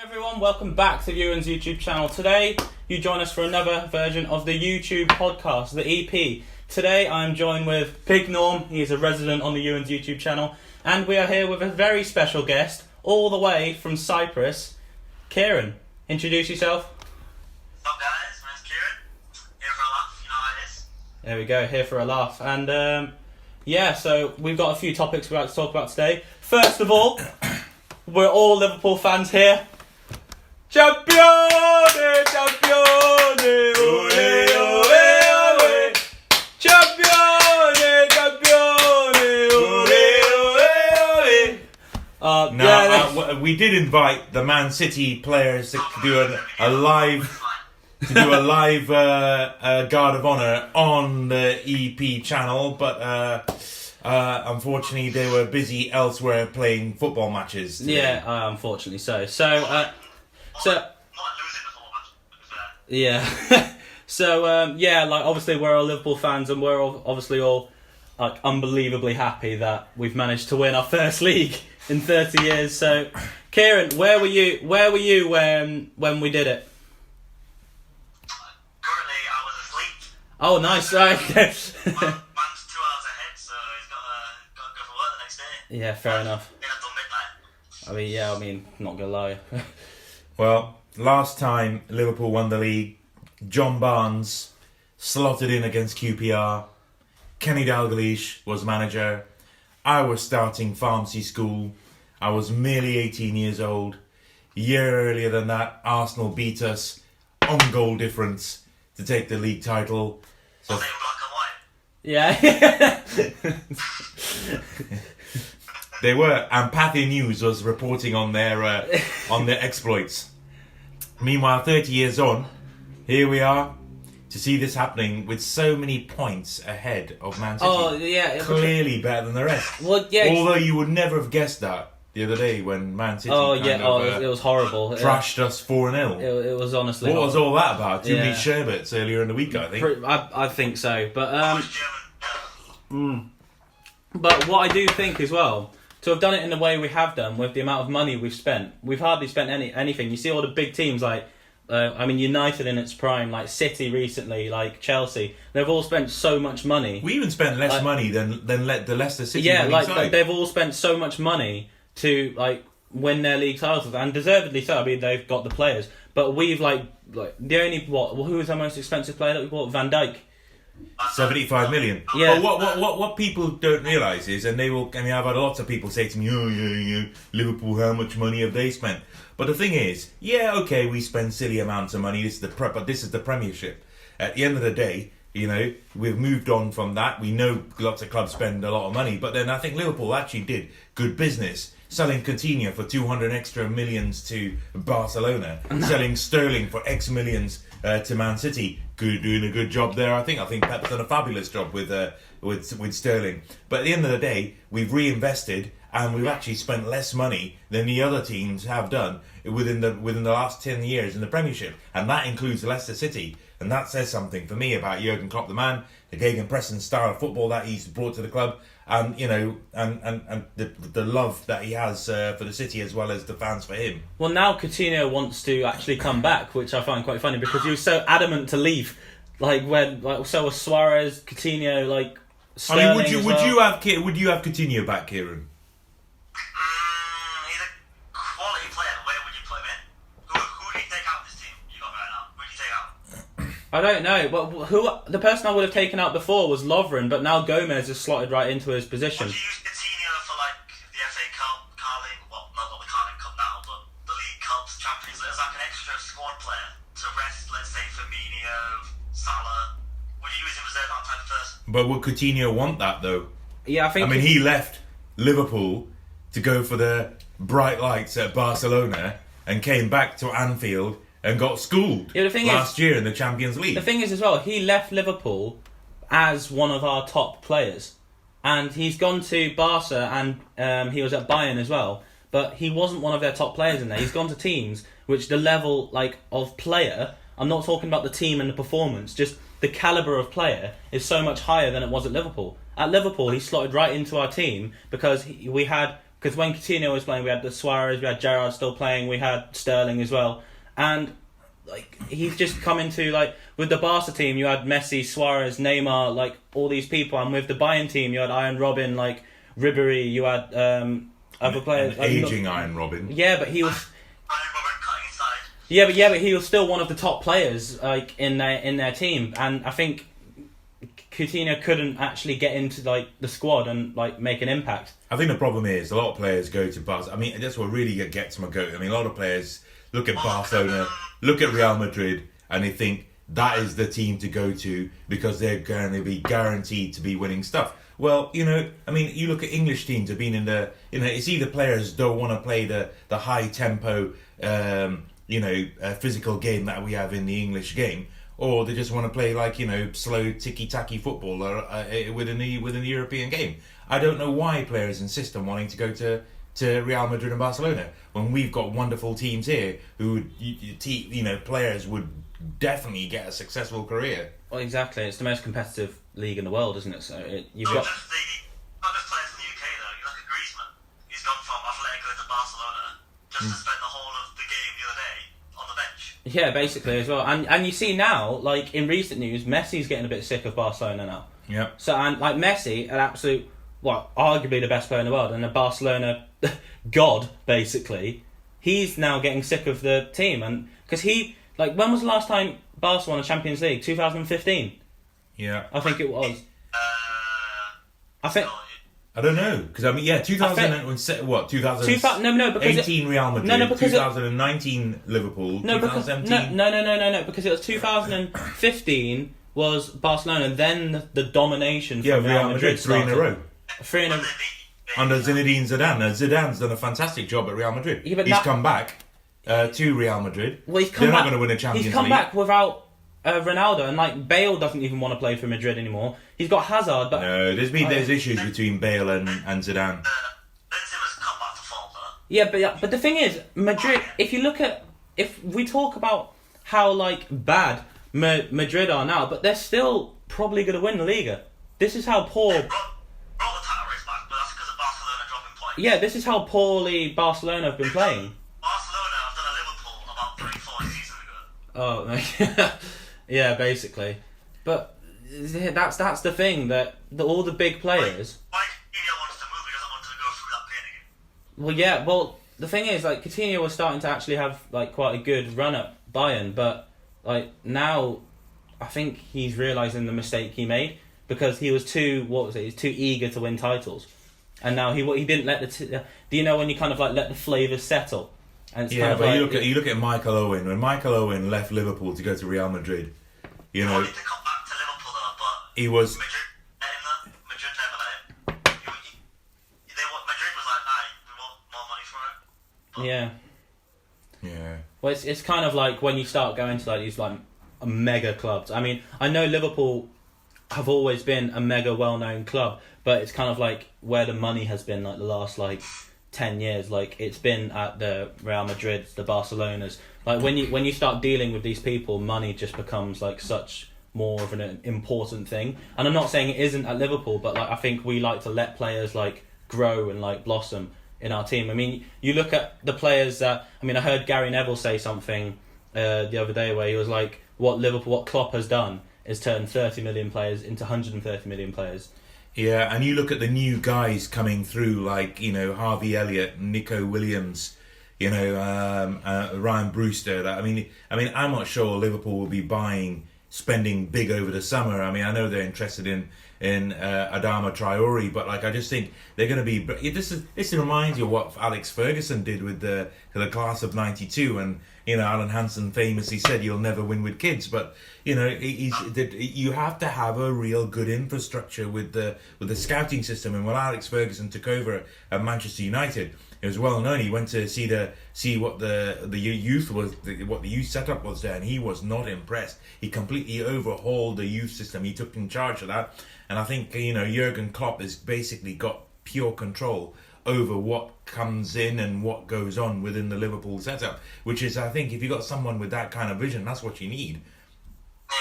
everyone, welcome back to Ewan's YouTube channel. Today, you join us for another version of the EuTube podcast, the EP. Today, I'm joined with Big Noam. He is a resident on the Ewan's YouTube channel, and we are here with a very special guest, all the way from Cyprus, Ciaran. Introduce yourself. What's up, guys? My name's Ciaran. Here for a laugh, you know how it is. There we go, here for a laugh. And um, yeah, so we've got a few topics we'd like to talk about today. First of all, we're all Liverpool fans here. Champione, champione, ole, ole, ole. Champione, campione, ole, ole, ole. Uh, No, yeah, uh, w- we did invite the Man City players to do a, a live to do a live uh, uh, guard of honor on the EP channel, but uh, uh, unfortunately they were busy elsewhere playing football matches. today. yeah, uh, unfortunately so. So, uh, so Not losing the football match, to be fair. Yeah. so um, yeah, like obviously we're all Liverpool fans, and we're all, obviously all like unbelievably happy that we've managed to win our first league in thirty years. So, Ciaran, where were you? Where were you when when we did it? Currently, I was asleep. Oh, nice. Right. Man, man's two hours ahead, so he's got to, got to go for work the next day. yeah, fair enough. Been up midnight. I mean, yeah, I mean, not gonna lie. Well, last time Liverpool won the league, John Barnes slotted in against QPR. Kenny Dalglish was manager. I was starting pharmacy school. I was merely 18 years old. A year earlier than that, Arsenal beat us on goal difference to take the league title. So Was it in black and white? yeah. they were, and Pathé News was reporting on their uh, on their exploits. Meanwhile, 30 years on, here we are to see this happening with so many points ahead of Man City. oh yeah. it- Clearly better than the rest. Well, yeah. Although you would never have guessed that the other day when Man City oh kind yeah. of, Oh, uh, it was, it was horrible. It- thrashed us 4 0. It, was honestly. What was all that about? Too many Yeah. sherbets earlier in the week, I think. I, I think so, but um. Yeah. But what I do think as well, to have done it in the way we have done, with the amount of money we've spent, we've hardly spent any anything. You see all the big teams like, uh, I mean, United in its prime, like City recently, like Chelsea. They've all spent so much money. We even spent less Like- money than than let the Leicester City yeah, like, like they've all spent so much money to like win their league titles, and deservedly so. I mean, they've got the players, but we've like like the only what who was our most expensive player that we bought? Van Dijk. 75 million. Yeah. But what, what, what, what people don't realise is, and they will, I mean, I've had lots of people say to me, oh, yeah, yeah, Liverpool, how much money have they spent? But the thing is, yeah, okay, we spend silly amounts of money, this is the prep, but this is the Premiership. At the end of the day, you know, we've moved on from that. We know lots of clubs spend a lot of money, but then I think Liverpool actually did good business. Selling Coutinho for 200 extra millions to Barcelona, selling Sterling for X millions uh, to Man City. Good, doing a good job there. I think. I think Pep's done a fabulous job with uh, with with Sterling. But at the end of the day, we've reinvested and we've actually spent less money than the other teams have done within the within the last ten years in the Premiership, and that includes Leicester City. And that says something for me about Jurgen Klopp, the man, the gegenpressing style of football that he's brought to the club, and you know, and and, and the the love that he has uh, for the city as well as the fans for him. Well, now Coutinho wants to actually come back, which I find quite funny because he was so adamant to leave. Like when, like so was Suarez, Coutinho, like. Sterling I mean, would you would well. you have would you have Coutinho back, Ciaran? Mm, he's a quality player. Where would you put him in? Who, who do you take out of this team you got right now? Who do you take out? I don't know, but who the person I would have taken out before was Lovren, but now Gomez has slotted right into his position. Would you use Coutinho for like the FA Cup, Carling? Well, not not the Carling Cup now, but the League Cups, Champions League, as like an extra squad player to rest, let's say Firmino, Salah. Would you use him as that type of person? But would Coutinho want that though? Yeah, I think. I mean, he left Liverpool to go for the bright lights at Barcelona and came back to Anfield and got schooled Yeah, the thing is- last year in the Champions League. The thing is, as well, he left Liverpool as one of our top players, and he's gone to Barca, and um, he was at Bayern as well. But he wasn't one of their top players in there. He's gone to teams which the level like of player. I'm not talking about the team and the performance. Just the caliber of player is so much higher than it was at Liverpool. At Liverpool, he slotted right into our team because he, we had because when Coutinho was playing, we had the Suarez, we had Gerrard still playing, we had Sterling as well, and like he's just come into like with the Barca team, you had Messi, Suarez, Neymar, like all these people, and with the Bayern team, you had Arjen Robben, like Ribery, you had um, other players. An like, not- aging Arjen Robben. yeah, but he was. Arjen Robben cutting inside. Yeah, but yeah, but he was still one of the top players like in their in their team, and I think Coutinho couldn't actually get into like the squad and like make an impact. I think the problem is a lot of players go to Barca. I mean, that's what really gets my goat. I mean, a lot of players look at Barcelona, look at Real Madrid, and they think that is the team to go to because they're going to be guaranteed to be winning stuff. Well, you know, I mean, you look at English teams have been in the, you know, it's either players don't want to play the the high tempo, um, you know, uh, physical game that we have in the English game, or they just want to play like you know slow ticky tacky football uh, uh, within the within the European game. I don't know why players insist on wanting to go to to Real Madrid and Barcelona when we've got wonderful teams here who would, you, you, te- you know players would definitely get a successful career. Well, exactly. It's the most competitive league in the world, isn't it? So it, you've Not got just the not just players in the UK though. You look at Griezmann. He's gone from Atletico to Barcelona just Hmm. to spend the whole of the game the other day on the bench. yeah, basically as well. And and you see now, like in recent news, Messi's getting a bit sick of Barcelona now. Yeah. So and like Messi, an absolute, well, arguably the best player in the world, and a Barcelona god basically. He's now getting sick of the team, and because he like when was the last time Barca won a Champions League? 2015, Yeah. I think it was. Uh, I think. no, I don't know because I mean, yeah, 2000 I and se- what 2000 Two no, no, because it- 18 Real Madrid, No, no, because it- 2019 Liverpool, No, because no, 2017. no, no, no, no, no, because it was 2015 was Barcelona, then the domination yeah, from Real Madrid three in a row Three in a they beat under Zinedine Zidane. Now, Zidane's done a fantastic job at Real Madrid. Yeah, but He's that- come back uh, to Real Madrid. Well, he's come They're back, not going to win a Champions He's come League. back without uh, Ronaldo, and like Bale doesn't even want to play for Madrid anymore. He's got Hazard, but No, there's been there's issues between Bale and, and Zidane. uh, Benzema's come back to form though. yeah, but but the thing is, Madrid. If you look at, if we talk about how like bad Ma- Madrid are now, but they're still probably going to win the Liga. This is how poor. Brought, brought the title race back, but that's because of Barcelona dropping points. Yeah, this is how poorly Barcelona have been playing. Barcelona have done a Liverpool about three, four seasons ago. Oh, yeah, basically. But that's that's the thing that the, all the big players. Why Coutinho wants to move, he doesn't want to go through that pain again. Well, yeah. Well, the thing is, like Coutinho was starting to actually have like quite a good run at Bayern, but like now, I think he's realizing the mistake he made because he was too what was it? He's too eager to win titles, and now he he didn't let the. T- uh, do you know when you kind of like let the flavors settle? And it's Yeah, kind of but like, you look at you look at Michael Owen. When Michael Owen left Liverpool to go to Real Madrid, you know wanted to come back to Liverpool though, but he was Madrid let. Madrid never let him. You, you, they want, Madrid was like, nah, we want more money for it. yeah. yeah. Well, it's, it's kind of like when you start going to like these like mega clubs. I mean, I know Liverpool have always been a mega well-known club, but it's kind of like where the money has been like the last like ten years. Like it's been at the Real Madrid, the Barcelonas. Like when you when you start dealing with these people, money just becomes like such more of an important thing. And I'm not saying it isn't at Liverpool, but like I think we like to let players like grow and like blossom in our team. I mean, you look at the players that I mean, I heard Gary Neville say something uh, the other day where he was like, "What Liverpool, what Klopp has done is turned 30 million players into 130 million players." Yeah, and you look at the new guys coming through, like you know Harvey Elliott, Nico Williams, you know um, uh, Ryan Brewster. That I mean, I mean, I'm not sure Liverpool will be buying, spending big over the summer. I mean, I know they're interested in in uh, Adama Traore, but like I just think they're going to be. This is this reminds you of what Alex Ferguson did with the the class of '92, and you know Alan Hansen famously said, "You'll never win with kids," but you know he's, you have to have a real good infrastructure with the with the scouting system. And when Alex Ferguson took over at Manchester United, it was well known. He went to see the see what the the youth was, the, what the youth setup was there, and he was not impressed. He completely overhauled the youth system. He took in charge of that, and I think you know Jurgen Klopp has basically got pure control over what comes in and what goes on within the Liverpool setup. Which is, I think, if you got someone with that kind of vision, that's what you need. Yeah.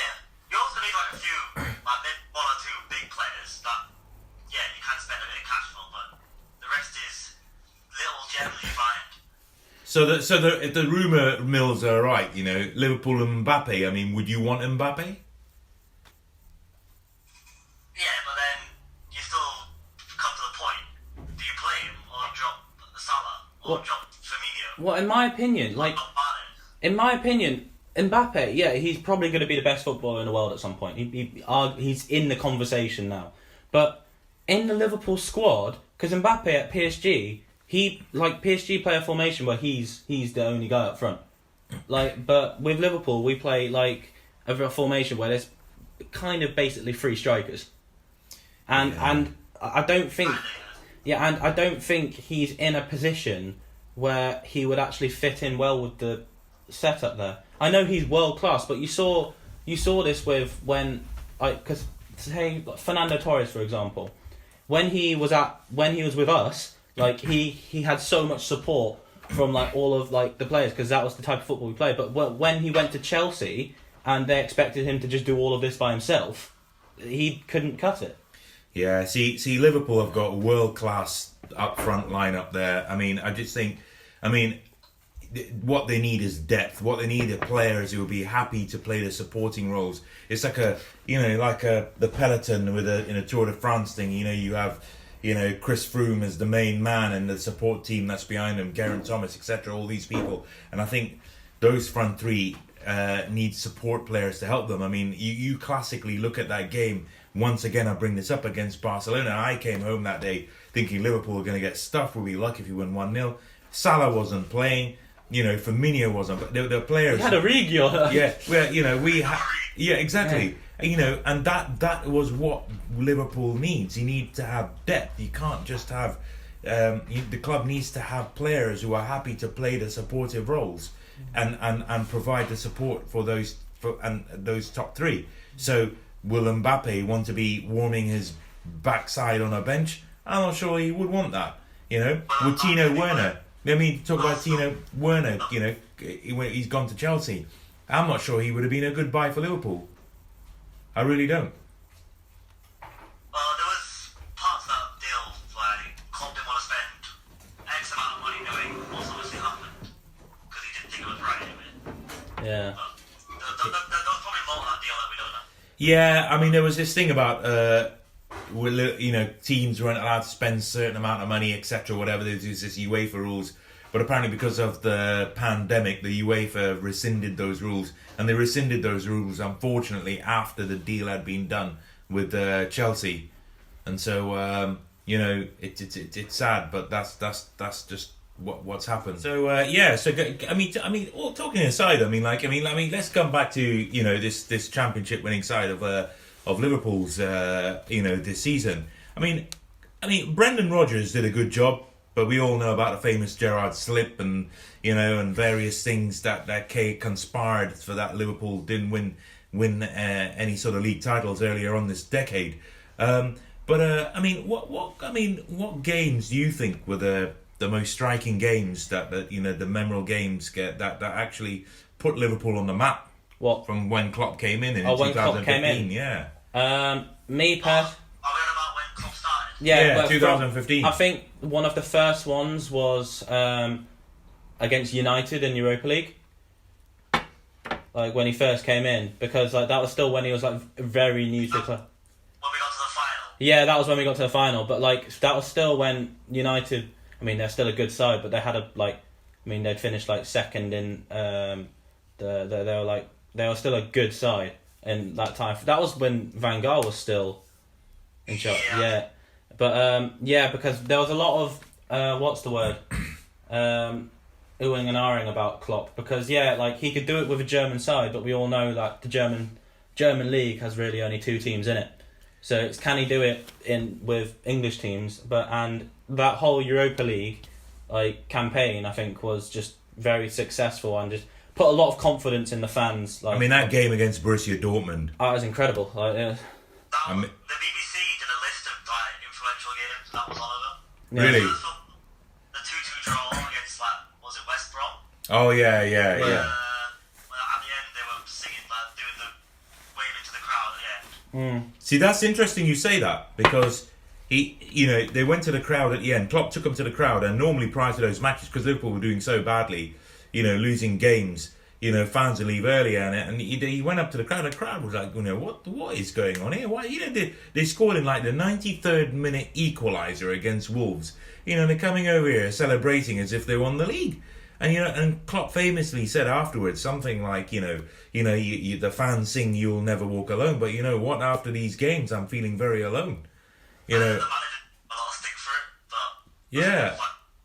You also need like a few, maybe one or two big players that, yeah, you can spend a bit of cash for, but the rest is So the so the if the rumor mills are right, you know, Liverpool and Mbappe. I mean, would you want Mbappe? Yeah, but then you still come to the point. Do you play him or drop Salah or What- drop Firmino? Well, in my opinion, like Not Mane. in my opinion, Mbappe, yeah, he's probably going to be the best footballer in the world at some point. He, he, he's in the conversation now. But in the Liverpool squad, because Mbappe at PSG, he like PSG play a formation where he's he's the only guy up front. Like, but with Liverpool, we play like a, formation where there's kind of basically three strikers, and Yeah. and I I don't think yeah, and I don't think he's in a position where he would actually fit in well with the setup there. I know he's world class, but you saw you saw this with when I because say Fernando Torres for example, when he was at when he was with us, like he he had so much support from like all of like the players because that was the type of football we played. But wh- when he went to Chelsea and they expected him to just do all of this by himself, he couldn't cut it. Yeah, see, see, Liverpool have got a world class up front line up there. I mean, I just think, I mean, what they need is depth. What they need are players who will be happy to play the supporting roles. It's like a, you know, like a the peloton with a in a Tour de France thing. You know, you have, you know, Chris Froome is the main man and the support team that's behind him, Geraint Thomas, etc. All these people, and I think those front three uh, need support players to help them. I mean, you, you classically look at that game. Once again, I bring this up against Barcelona. I came home that day thinking Liverpool were going to get stuffed. We'll be lucky if we win 1 0. Salah wasn't playing. You know, Firmino wasn't. But the, the players. He had Origi. yeah, well, you know, we. Ha- yeah, exactly. You know, and that that was what Liverpool needs. You need to have depth. You can't just have. Um, you, the club needs to have players who are happy to play the supportive roles, and, and, and provide the support for those for and those top three. So will Mbappe want to be warming his backside on a bench? I'm not sure he would want that. You know, with Timo Werner. I mean, talk about Timo Werner. You know, he- he's gone to Chelsea. I'm not sure he would have been a good buy for Liverpool. I really don't. Well, there was parts of that deal where Klopp didn't want to spend X amount of money knowing what's obviously happened because he didn't think it was right anyway. Yeah. But there, there, there, there was probably more to that deal that we don't know. Yeah, I mean, there was this thing about, uh, you know, teams weren't allowed to spend a certain amount of money, etc., whatever. There's this UEFA rules. But apparently, because of the pandemic, the UEFA rescinded those rules. And they rescinded those rules, unfortunately, after the deal had been done with uh, Chelsea. And so, um, you know, it, it, it, it's sad, but that's that's that's just what what's happened. So uh, yeah, so I mean, I mean, all talking aside, I mean, like, I mean, I mean, let's come back to you know this this championship winning side of uh, of Liverpool's uh, you know this season. I mean, I mean, Brendan Rodgers did a good job, but we all know about the famous Gerrard slip and you know and various things that that K conspired for that Liverpool didn't win win uh, any sort of league titles earlier on this decade. Um, but uh, I mean, what what I mean, what games do you think were the the most striking games that, that you know the memorable games get that that actually put Liverpool on the map What? from when Klopp came in in Oh, when Klopp 2015? came in. Yeah. Um, me pers- yeah, Yeah, but from- 2015. I think one of the first ones was um, against United in Europa League. Like when he first came in, because like that was still when he was like very new to the club. When we got to the final. Yeah, that was when we got to the final. But like that was still when United. I mean, they're still a good side, but they had a like. I mean, they'd finished like second in. Um, the, the they were like they were still a good side in that time. That was when Van Gaal was still in charge. Yeah. Yeah, but um, yeah, because there was a lot of uh, what's the word, um, oohing and ahhing about Klopp because yeah, like he could do it with a German side, but we all know that the German German league has really only two teams in it. So it's can he do it in with English teams? But and that whole Europa League like campaign, I think, was just very successful and just put a lot of confidence in the fans. Like I mean, that game against Borussia Dortmund. oh, it was incredible. Like yeah. That I mean- That was. Yeah. Really? There was some- The two-two draw against like was it West Brom? Oh yeah, yeah, Yeah. yeah. Uh, well, at the end they were singing like doing the waving to the crowd. Yeah. Mm. See, that's interesting you say that because he, you know, they went to the crowd at the end. Klopp took them to the crowd, and normally prior to those matches, because Liverpool were doing so badly, you know, losing games, you know, fans would leave earlier, and, and he, he went up to the crowd. The crowd was like, you know, what what is going on here? Why, you know, they, they scored in like the ninety third minute equaliser against Wolves. You know, they're coming over here celebrating as if they won the league. And you know, and Klopp famously said afterwards something like, you know, you know, you, you, the fans sing "You'll never walk alone," but you know what? After these games, I'm feeling very alone. You know, the manager a lot of stick for it, but yeah,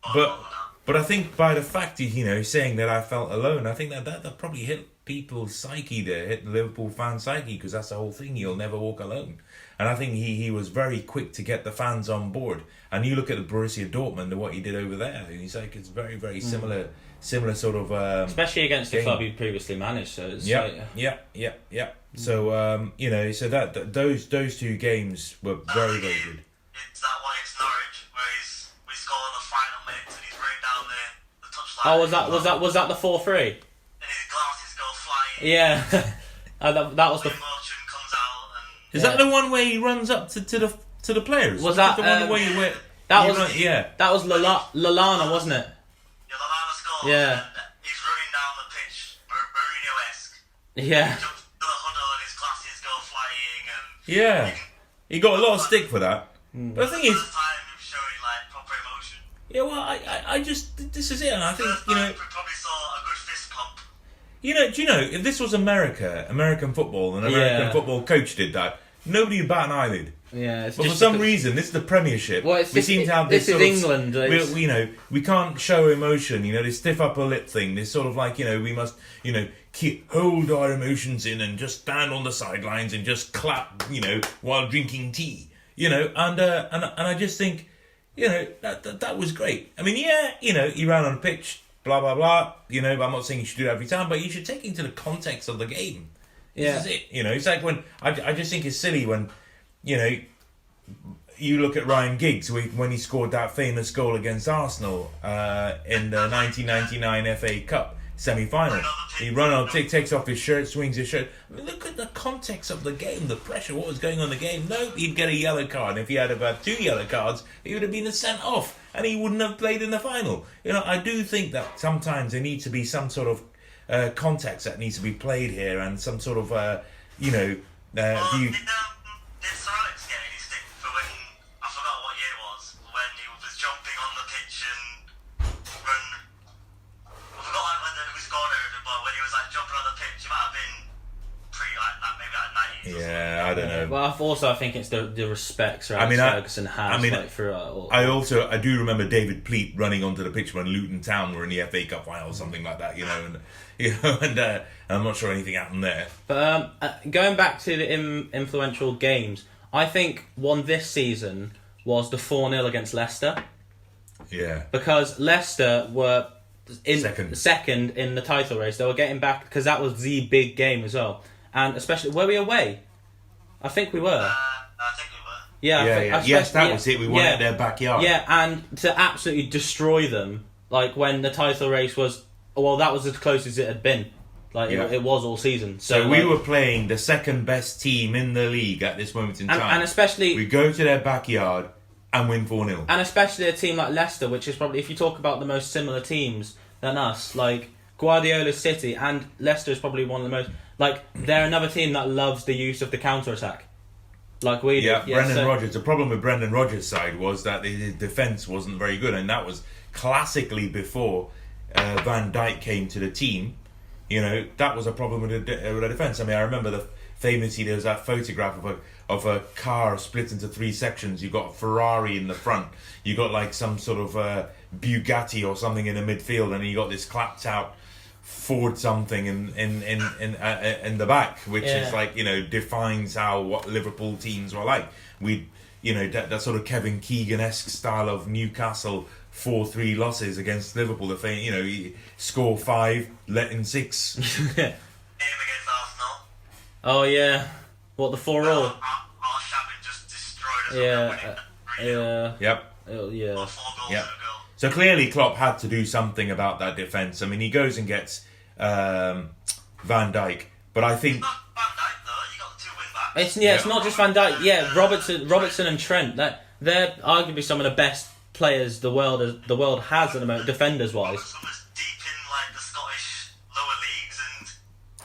oh, but. But I think by the fact of you know saying that I felt alone, I think that that, that probably hit people's psyche there, hit the Liverpool fan psyche because that's the whole thing. You'll never walk alone, and I think he he was very quick to get the fans on board. And you look at the Borussia Dortmund and what he did over there, and he's like it's very very similar similar sort of. Um, especially against the Game. club he previously managed. So it's yeah, like, yeah, yeah, yeah. So um, you know, so that, that those those two games were very very good. Oh, was that was that was that the four three? Glasses go flying. Yeah, uh, that, that was The the. emotion comes out and Is Yeah. that the one where he runs up to, to the to the players? Was Is that, the one um, where you where that he was- run- yeah That was Lala- Lallana, wasn't it? yeah, Lallana scores. Yeah. And he's running down the pitch, Mourinho-esque. Yeah, Jumps to the huddle and his glasses go flying and yeah? He got a lot of stick for that. Hmm. But the thing is, first time him showing like proper emotion. Yeah, well, I, I, I just this is it, and I think you know, we probably saw a good fist pump. you know, do you know if this was America, American football, and American Yeah. football coach did that, nobody would bat an eyelid. yeah. It's But for just some because- reason, this is the Premiership. Well, it's we just- seem to have this this. is sort of- England, We, it's- we, you know, we can't show emotion. You know, this stiff upper lip thing. This sort of like you know, we must you know keep hold our emotions in and just stand on the sidelines and just clap. You know, while drinking tea. You know, and uh, and and I just think, you know, that, that that was great. I mean, yeah, you know, he ran on the pitch. Blah blah blah. You know, I'm not saying you should do it every time, but you should take into the context of the game. Yeah. Is it. You know, it's like when I, I just think it's silly when, you know, you look at Ryan Giggs when he scored that famous goal against Arsenal uh, in the 1999 FA Cup semi-final. He run on, t- takes off his shirt, swings his shirt. I mean, look at the context of the game, the pressure, what was going on in the game. No, he'd get a yellow card. If he had about two yellow cards, he would have been sent off, and he wouldn't have played in the final. You know, I do think that sometimes there needs to be some sort of uh, context that needs to be played here, and some sort of, uh, you know, uh, view. Yeah, I don't know. Well, I've also I think it's the the respect Sir I mean, I- Ferguson has I mean, like throughout. All, I also I do remember David Pleat running onto the pitch when Luton Town were in the FA Cup final or something like that, you know, and you know, and uh, I'm not sure anything happened there. But um, uh, going back to the Im- influential games, I think one this season was the 4 0 against Leicester Yeah, because Leicester were in Second. second in the title race. They were getting back because that was the big game as well. And especially, were we away? I think we were. Uh, I think we were. Yeah, yeah, think- yeah. I Yes, that yeah, was it. We won yeah, at their backyard. Yeah, and to absolutely destroy them, like when the title race was, well, that was as close as it had been. Like Yeah. it, it was all season. So, So we like- were playing the second best team in the league at this moment in and, time. and especially we go to their backyard and win 4 0. and especially a team like Leicester, which is probably if you talk about the most similar teams than us, like Guardiola City and Leicester is probably one of the most like they're another team that loves the use of the counter attack, like we do. Yeah, Brendan so- Rodgers. The problem with Brendan Rodgers' side was that his defence wasn't very good, and that was classically before uh, Van Dijk came to the team. You know, that was a problem with the, de- with the defence. I mean, I remember the famously there was that photograph of a of a car split into three sections. You got a Ferrari in the front, you got like some sort of uh, Bugatti or something in the midfield, and you got this clapped out Ford something in in in in, uh, in the back, which Yeah. is like you know defines how what Liverpool teams were like. We, you know, that, that sort of Kevin Keegan esque style of Newcastle four three losses against Liverpool. The thing you know, you score five, let in six. Game against Arsenal. oh yeah, what the four Our, all? our, Arshavin just destroyed us. Yeah, uh. Yeah, yep. oh, yeah. Or four goals Yeah. to a goal. So clearly, Klopp had to do something about that defence. I mean, he goes and gets um, Van Dijk, but I think Not Van Dijk though. You got the two wing backs. It's yeah, it's not just Van Dijk. Yeah, Robertson, Robertson and Trent. That they're arguably some of the best players the world has, the world has at the moment, defenders wise. Some is deep in like the Scottish lower leagues and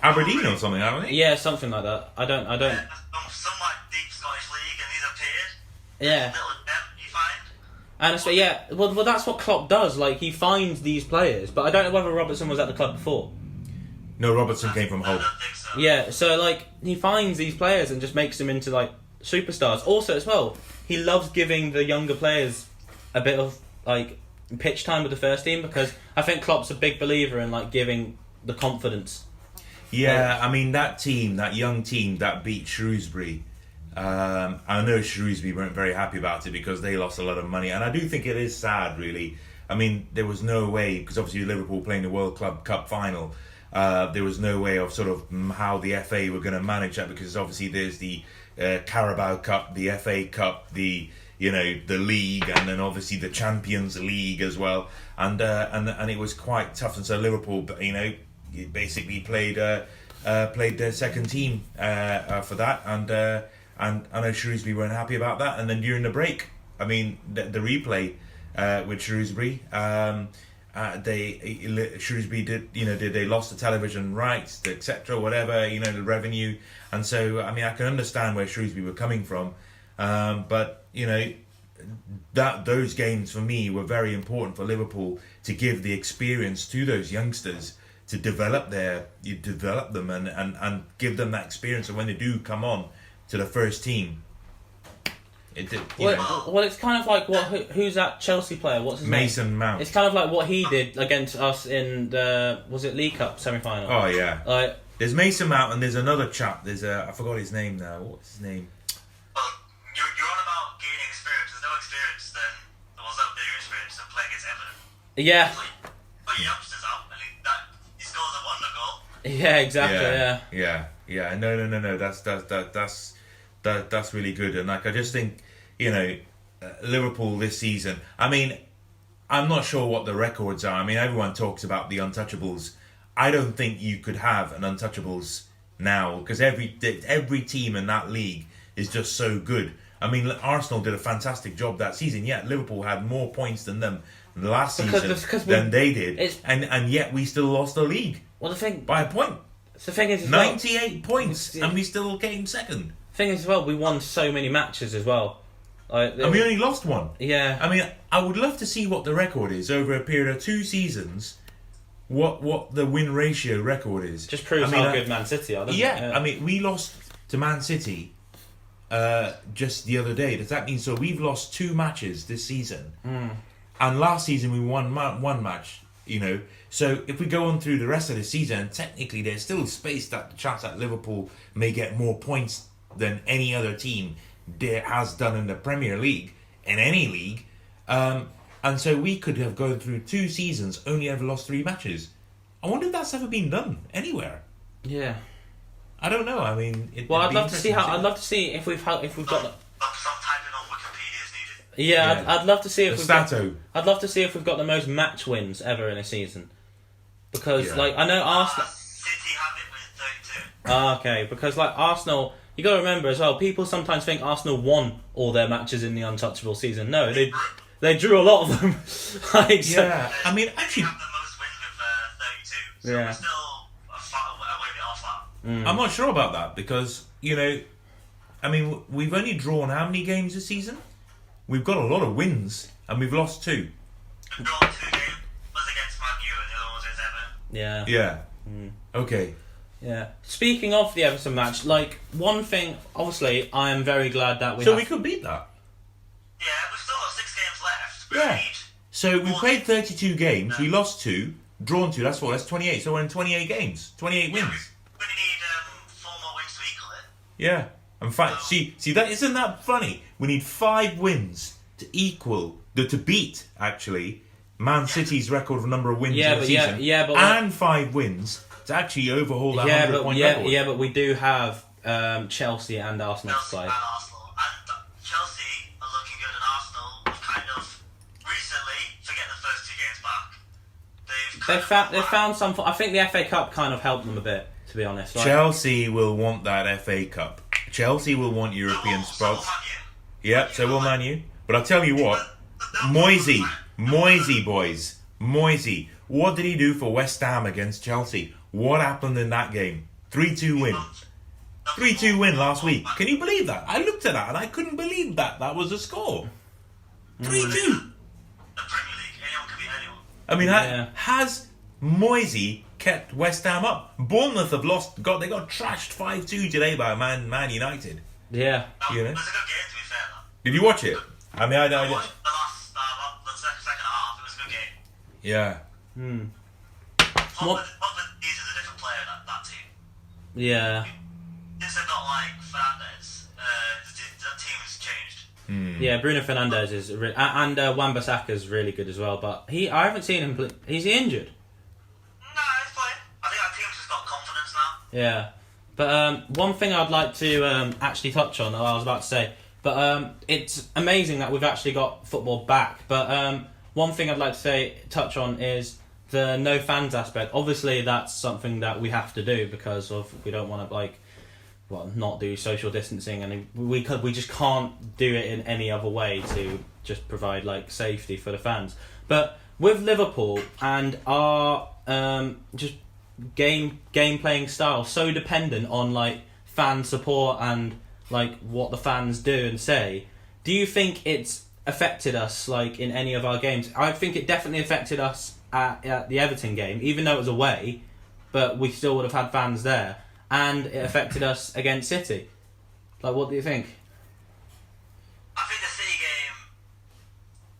Aberdeen or something, haven't they? Yeah, something like that. I don't. I don't. some, some like deep Scottish league, and he's appeared. Yeah, Little gem you find. And it's, yeah. Well, well, that's what Klopp does. Like he finds these players, but I don't know whether Robertson was at the club before. No, Robertson came from Hull. so. Yeah, so like he finds these players and just makes them into like superstars. Also, as well, he loves giving the younger players a bit of like pitch time with the first team because I think Klopp's a big believer in like giving the confidence. Yeah, I mean that team, that young team that beat Shrewsbury. Um, I know Shrewsbury weren't very happy about it because they lost a lot of money, and I do think it is sad, really. I mean, there was no way because obviously Liverpool playing the World Club Cup final. Uh, there was no way of sort of mm, how the FA were going to manage that because obviously there's the uh, Carabao Cup, the FA Cup, the you know the league, and then obviously the Champions League as well, and uh, and and it was quite tough. And so Liverpool, you know, basically played uh, uh, played their second team uh, for that, and and I know Shrewsbury weren't happy about that. And then during the break, I mean the, the replay uh, with Shrewsbury. Um, uh, they Shrewsbury did you know did they lost the television rights etc whatever you know the revenue and so I mean I can understand where Shrewsbury were coming from um, but you know that those games for me were very important for Liverpool to give the experience to those youngsters to develop their you develop them and, and, and give them that experience and when they do come on to the first team it, it, you know, Well, well, it's kind of like what who, who's that Chelsea player? What's his name? Mason Mount It's kind of like what he did against us in the was it League Cup semi final. oh yeah Like There's Mason Mount and there's another chap. There's a I forgot his name now. What's his name? Well, you're, you're on about gaining experience. There's no experience then. There was no bigger experience than playing against Everton. yeah, Put, put your youngsters out, and he, that, he scores a wonder goal. yeah, exactly. Yeah. yeah, yeah. No, no, no, no. That's that's that that's that that's really good. And like I just think, you know, uh, Liverpool this season. I mean, I'm not sure what the records are. I mean, everyone talks about the untouchables. I don't think you could have an untouchables now because every every team in that league is just so good. I mean, Arsenal did a fantastic job that season. Yeah, Liverpool had more points than them last Because- season because we- than they did, and and yet we still lost the league Well, the thing, by a point. the thing is, as well, 98 points, and we still came second. Thing is, as well, we won so many matches as well. Like, And we only lost one. yeah, I mean, I would love to see what the record is over a period of two seasons. What what the win ratio record is? just proves I mean, how good Man City are. doesn't Yeah. I mean, we lost to Man City uh, just the other day. Does that mean so? We've lost two matches this season, Hmm. and last season we won ma- one match. You know, so if we go on through the rest of the season, technically there's still space that the chance that Liverpool may get more points than any other team there has done in the Premier League in any league. Um, and so we could have gone through two seasons, only ever lost three matches. I wonder if that's ever been done anywhere. yeah. I don't know. I mean, it, Well, I'd love to see how. I'd love to see if we've had, if we've got. The, Some, some on Wikipedia is needed. yeah, Yeah. I'd, I'd love to see the if we've got, Stato. I'd love to see if we've got the most match wins ever in a season. Because Yeah. like I know Arsenal. Uh, City have it with 32. Ah, okay, because like Arsenal, you got to remember as well. People sometimes think Arsenal won all their matches in the untouchable season. No, they they drew a lot of them. like, so- Yeah, I mean, City actually, have the most wins with uh, 32. So Yeah. we're still a, far, a way bit off that. I'm not sure about that because you know, I mean, we've only drawn how many games this season? We've got a lot of wins, and we've lost two. We've drawn two games. Was against Man U and the other one was against Everton. yeah, Yeah. Okay. Yeah. Speaking of the Everton match, like one thing, obviously, I am very glad that we. So have- we could beat that. Yeah, we've still got six games left. We Yeah. need. So we played 32 games. We lost two, drawn two. That's what. That's 28. So we're in 28 games. 28 Yeah, wins. we, we need um, four more wins to equal it. Yeah. And five. See, see that isn't that funny? We need five wins to equal the to beat actually Man City's record of number of wins Yeah, in the but yeah- season. yeah, but and five wins to actually overhaul that yeah, 100 but point yeah, record. yeah, but we do have um, Chelsea and Arsenal to Chelsea play. and Arsenal. And Chelsea are looking good, and Arsenal have kind of recently, forget the first two games back. They've kind They of found they come found some. I think the FA Cup kind of helped them a bit, to be honest. Like, Chelsea will want that FA Cup. Chelsea will want European So will- so will spots. Man U. Yep, so will Man U. But I'll tell you what, Moyesy, Moyesy boys, Moyesy. What did he do for West Ham against Chelsea? What happened in that game? Three two win. Three two win last week. Can you believe that? I looked at that and I couldn't believe that that was a score. Three two. The Premier League, anyone can beat anyone. I mean, Yeah. has Moyesy kept West Ham up? Bournemouth have lost. God, they got trashed five two today by Man Man United. Yeah. That You know? was a good game, to be fair. Though. Did you watch it? I mean, I, I, I I watched the last, uh, the second, second half. It was a good game. yeah. Hmm. Pogba, Yeah. Since they've got like Fernandes, uh, the, the team has changed. Hmm. Yeah, Bruno Fernandes is re- and uh, Wan Bissaka is really good as well. But he, I haven't seen him. Play. He's injured. Nah, he's playing. I think our team's just got confidence now. Yeah, but um, one thing I'd like to um, actually touch on, that I was about to say, but um, it's amazing that we've actually got football back. But um, one thing I'd like to say, touch on is the no fans aspect. Obviously, that's something that we have to do because of we don't want to like, well, not do social distancing, and we could we just can't do it in any other way to just provide like safety for the fans. But with Liverpool and our um, just game game playing style so dependent on like fan support and like what the fans do and say do you think it's affected us like in any of our games i think it definitely affected us at, at the everton game even though it was away but we still would have had fans there and it affected us against city like what do you think I think the City game,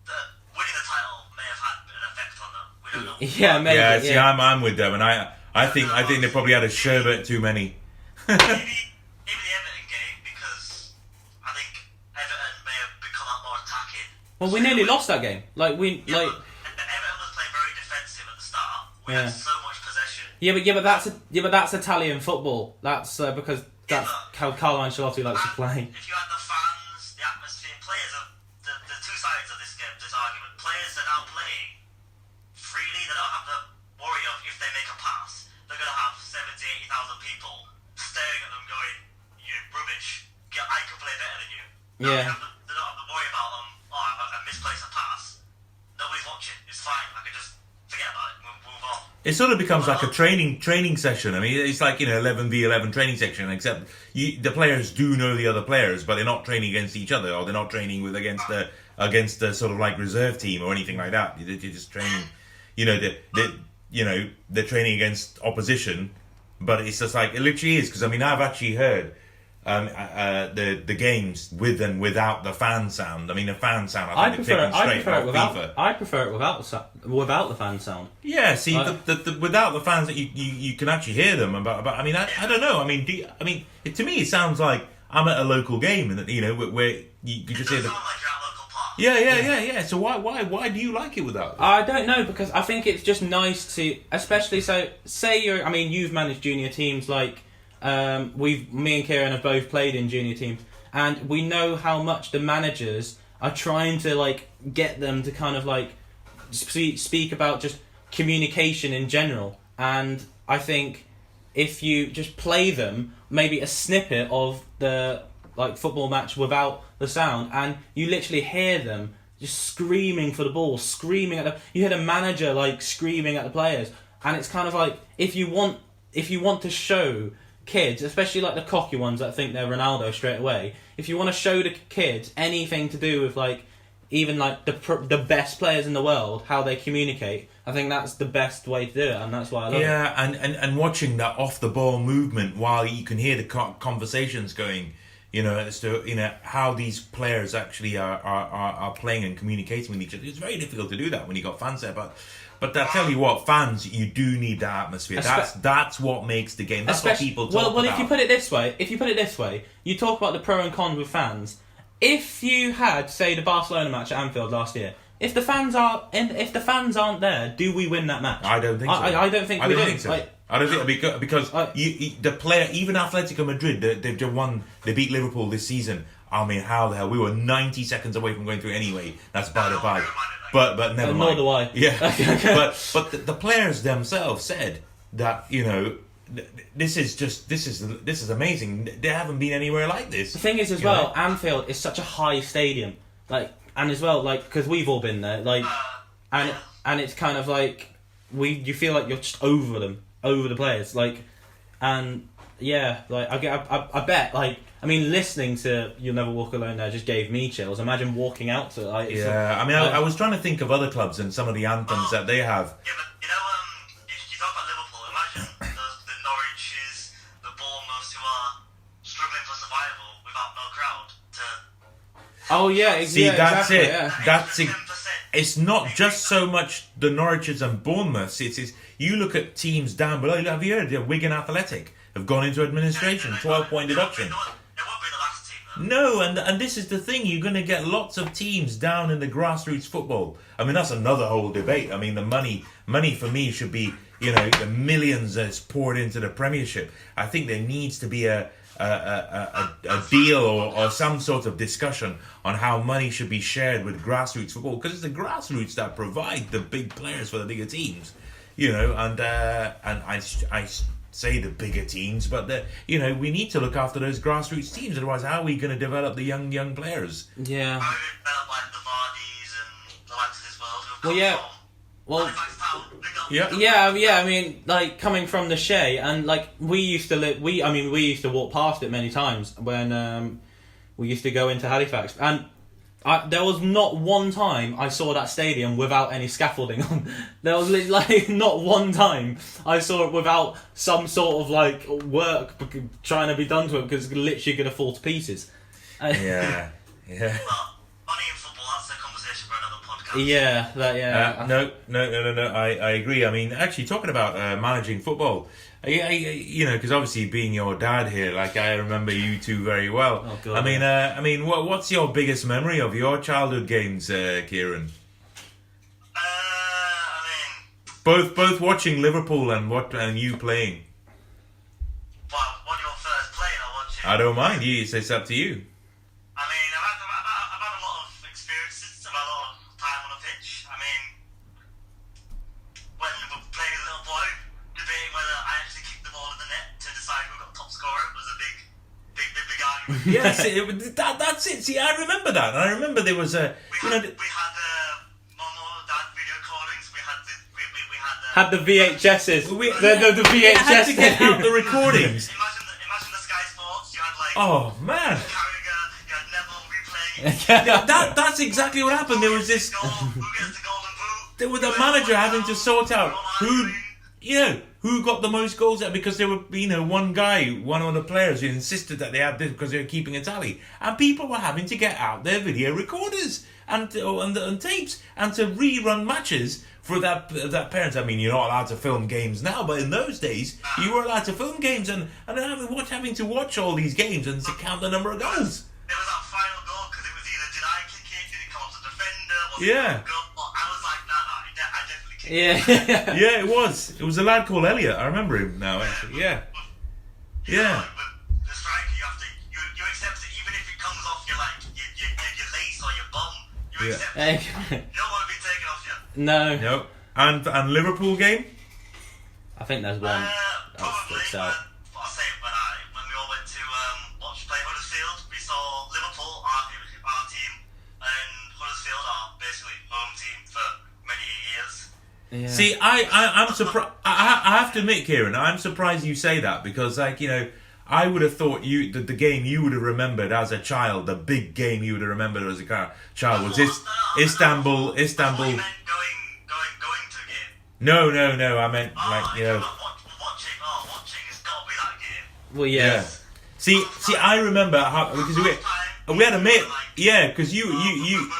the winning the title may have had an effect on them. We don't know. yeah maybe yeah, yeah, see, I'm, I'm with them, and I, I think, I think they probably had a sherbet too many. Maybe, maybe the Everton game because I think Everton may have become a more attacking. well we nearly lost that game like we Yeah, like We Yeah. had so much possession. yeah but yeah but that's yeah but that's italian football that's uh, because that's how carlo ancelotti likes to play If you had the fans, the atmosphere, players are the, the two sides of this game, this argument. Players are now playing freely. They don't have to worry of if they make a pass. They're to have 70, 80,000 people staring at them going, you're rubbish. I can play better than you. Now Yeah. They, to, they don't have to worry about them. Oh, I, I misplaced a pass. Nobody's watching. It's fine. I can just it. Sort of becomes like a training training session. I mean, it's like you know, eleven v eleven training section. Except you, the players do know the other players, but they're not training against each other, or they're not training with against the against the sort of like reserve team or anything like that. They're just training. You know, they you know they're training against opposition, but it's just like it literally is. Because I mean, I've actually heard. Um, uh, uh, the the games with and without the fan sound. I mean, the fan sound. I I think prefer they're it. I straight prefer out it without. FIFA. I prefer it without the without the fan sound. Yeah, see, Like- the, the, the, without the fans, that you, you, you can actually hear them. But, but I mean, I, I don't know. I mean, do you, I mean, it, to me, it sounds like I'm at a local game, and that, you know, where, where you, you just hear the. sound like you're at a local park. Yeah, yeah, yeah, yeah. So why, why, why do you like it without? I don't know because I think it's just nice to, especially so. Say you're. I mean, you've managed junior teams like um, we've. Me and Ciaran have both played in junior teams, and we know how much the managers are trying to like get them to kind of like speak speak about just communication in general. And I think if you just play them maybe a snippet of the like football match without the sound and you literally hear them just screaming for the ball screaming at the you hear the manager like screaming at the players and it's kind of like if you want if you want to show kids especially like the cocky ones that think they're Ronaldo straight away if you want to show the kids anything to do with like even like the pr- the best players in the world how they communicate I think that's the best way to do it and that's why I love it Yeah, and, and, and watching that off the ball movement while you can hear the co- conversations going, you know, as to you know how these players actually are, are, are, are playing and communicating with each other. It's very difficult to do that when you got fans there, but but I tell you what, fans, you do need that atmosphere. Espe- That's that's what makes the game. That's what people talk well, well, about. if you put it this way, if you put it this way, you talk about the pro and cons with fans. If you had, say, the Barcelona match at Anfield last year, if the fans are, if the fans aren't there, do we win that match? I don't think so. I, I, I don't think I we don't do. think so. Like, I don't think because because I- you, you, the player, even Atletico Madrid, they, they've just won. They beat Liverpool this season. I mean, how the hell? We were ninety seconds away from going through anyway. That's by the by. never mind it, But but never Uh, mind. nor do I. Yeah, Okay, okay. but but the, the players themselves said that you know th- this is just this is this is amazing. They haven't been anywhere like this. the thing is, as You well, know? Anfield is such a high stadium. Like and as well, like because we've all been there, like, and and it's kind of like we you feel like you're just over them, over the players, like, and yeah, like I get, I, I, I bet, like, I mean, listening to "You'll Never Walk Alone" there just gave me chills. Imagine walking out to like, it's Yeah, I mean, I, I was trying to think of other clubs and some of the anthems that they have. Yeah, but you know, um, you, you talk about Liverpool. Imagine the, the Norwiches, the Bournemouths who are struggling for survival without no crowd. To oh yeah, ex- See, yeah, that's exactly, it. Yeah. That's it. It's not just so much the Norwiches and Bournemouths. It's, it's you look at teams down below. Have you heard? The Wigan Athletic have gone into administration, twelve point It deduction. No, and and this is the thing. You're going to get lots of teams down in the grassroots football. I mean, that's another whole debate. I mean, the money money for me should be you know the millions that's poured into the Premiership. I think there needs to be a. A, a, a, a deal or, or some sort of discussion on how money should be shared with grassroots football because it's the grassroots that provide the big players for the bigger teams, you know. And uh, and I, I say the bigger teams, but that you know we need to look after those grassroots teams. Otherwise, how are we going to develop the young young players? yeah. Maybe better like the Vardys and the likes of this world who have Well, yeah. Well, Halifax Town. Big up, Yeah. Yeah, yeah. I mean, like coming from the Shay, and like we used to live. We, I mean, we used to walk past it many times when um, we used to go into Halifax, and I, there was not one time I saw that stadium without any scaffolding on. There was like not one time I saw it without some sort of like work trying to be done to it because it's literally going to fall to pieces. Yeah, yeah. But money in football, that's a conversation for another podcast. Yeah, that yeah. Uh, no, no, no, no, no. I, I agree. I mean, actually, talking about uh, managing football, I, I, you know, because obviously being your dad here, like I remember you two very well. Oh, God. I mean, uh, I mean, what, what's your biggest memory of your childhood games, uh, Ciaran? Uh, I mean, Both, both watching Liverpool and what and you playing. well, when you're first playing or watching. I don't mind. You, it's, it's up to you. Yes, it, that, that's it. See, I remember that. I remember there was a, We you know, had, we had uh, mum or dad video recordings. We had the, we, we, we had the. Had the VHSs. we, the, the, the we had to VHS. get out the recordings. Imagine the, imagine the Sky Sports. You had like Oh man. Carragher, you had Neville replaying. Yeah, that that's exactly what happened. There was this Goal, who gets the golden boot? there was the manager having to sort out who you know who got the most goals out because there were you know one guy, one of the players who insisted that they had this because they were keeping a tally, and people were having to get out their video recorders and oh, and, and tapes and to rerun matches for that that parents. I mean, you're not allowed to film games now, but in those days you were allowed to film games and and having watch having to watch all these games and to count the number of goals. There was that final goal because it was either did I kick it, did it come off the defender, Yeah. it a goal? But I was like, nah, nah, I de- I definitely kicked it. Yeah. Yeah, it was. It was a lad called Elliot. I remember him now. Actually, yeah. You know, Yeah. like the striker, you have to you, you accept it even if it comes off your like your, your, your, your lace or your bum. You Yeah. accept it. Hey, You don't want to be taken off you. no. Nope. And and Liverpool game. I think there's one. Uh, probably, sticks but. I'll say when I when we all went to um, watch play Huddersfield, we saw Liverpool, our, our team, and Huddersfield, are basically home team for many years. Yeah. See, I, I I'm surprised. I, I have to admit, Ciaran, I'm surprised you say that because, like, you know, I would have thought you that the game you would have remembered as a child, the big game you would have remembered as a ca- child was this Istanbul, Istanbul. going, going, going to a game. No, no, no. I meant Oh, like you know. watch, watching, oh, ah, watching, it's got to be that game. well, yeah. Yeah. See, see, I remember how because we we had a mate. Yeah, because you Oh, you you.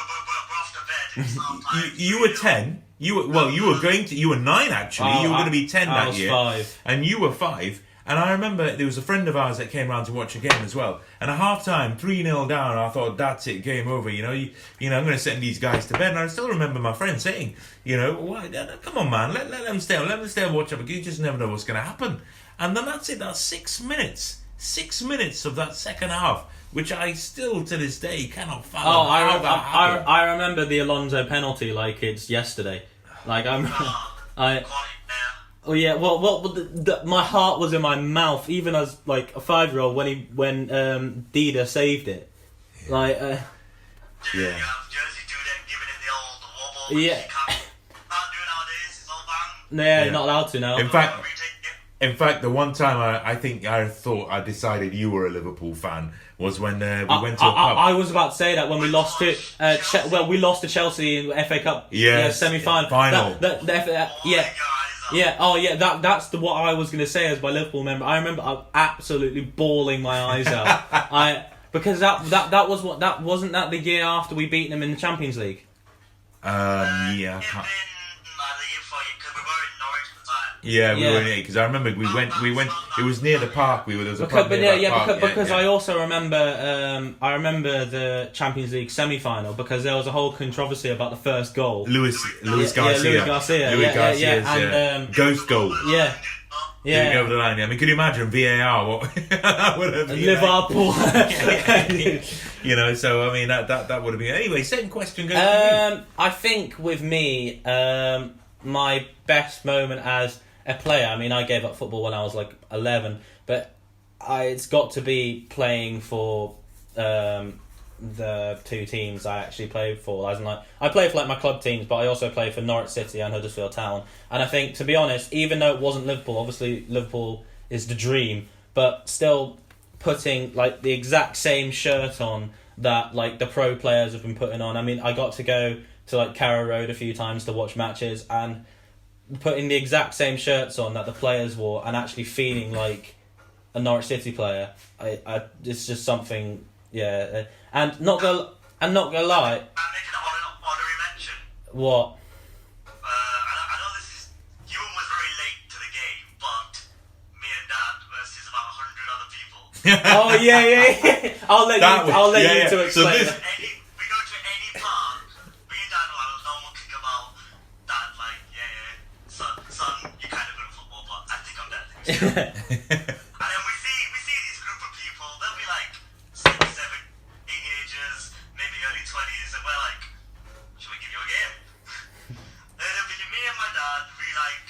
You, time. you were ten. You were well. You were going to. You were nine actually. Oh, you were I- going to be ten I that was year. five. And you were five. And I remember there was a friend of ours that came round to watch a game as well. And at half time, 3 0 down, I thought, that's it, game over. You know, you, you know, I'm going to send these guys to bed. And I still remember my friend saying, you know, Why, come on, man, let, let them stay, let them stay and watch it. You just never know what's going to happen. And then that's it, that's six minutes. Six minutes of that second half, which I still to this day cannot fathom. Oh, I, re- I. I, I remember the Alonso penalty like it's yesterday. Like I'm, I. Oh yeah, well, well, well the, the, my heart was in my mouth, even as like a five-year-old when he when um, Dida saved it. Like, uh, Yeah. have Jerzy do Yeah. You can't, can't do it nowadays. It's all banned. Yeah, Yeah. not allowed to now. In fact- Retake it. In fact, the one time I, I think I thought I decided you were a Liverpool fan was when uh, we I, went to a I- I- pub. I was about to say that when we lost to uh, che- well, we lost to Chelsea in the FA Cup Yes, semi final. final. That, that, the F- uh, Bawling yeah, yeah. Oh yeah, that that's the what I was going to say as my Liverpool member. I remember I absolutely bawling my eyes out. I because that that that was what that wasn't that the year after we beat them in the Champions League. um, yeah, I It'd can't- been uh, the year before because we were in Norwich at the time. Yeah, we Yeah. were in it because I remember we went, we went. It was near the park. We were there was a Because, pub near yeah, park, because, because yeah. I also remember, um, I remember the Champions League semi-final because there was a whole controversy about the first goal. Louis Louis Yeah, yeah, Garcia, Luis Garcia, Louis yeah, Garcia's yeah, and, um, ghost goal. Yeah, yeah. over the line. I mean, could you imagine VAR? What would have been like, Liverpool. you know, so I mean that that, that would have been anyway. Second question goes to um, I think with me, um, my best moment as a player. I mean, I gave up football when I was like eleven, but I, it's got to be playing for um, the two teams I actually played for. As in, like, I play for like my club teams, but I also play for Norwich City and Huddersfield Town. And I think, to be honest, even though it wasn't Liverpool, obviously Liverpool is the dream, but still putting like the exact same shirt on that like the pro players have been putting on. I mean, I got to go to like Carrow Road a few times to watch matches and putting the exact same shirts on that the players wore and actually feeling like a Norwich City player. I, I it's just something, yeah. uh, And not go and not gonna lie, I'm making an honor- honorary mention. what? Uh, I, I know this is. Ewan was very late to the game, but me and Dad versus about 100 other people. Oh yeah, yeah. yeah. I'll let That you. was- I'll let yeah, you yeah. to So explain. this- And then we see we see these group of people. They'll be like six, seven teenagers, maybe early twenties, and we're like, "Should we give you a game?" and it'll be me and my dad. We like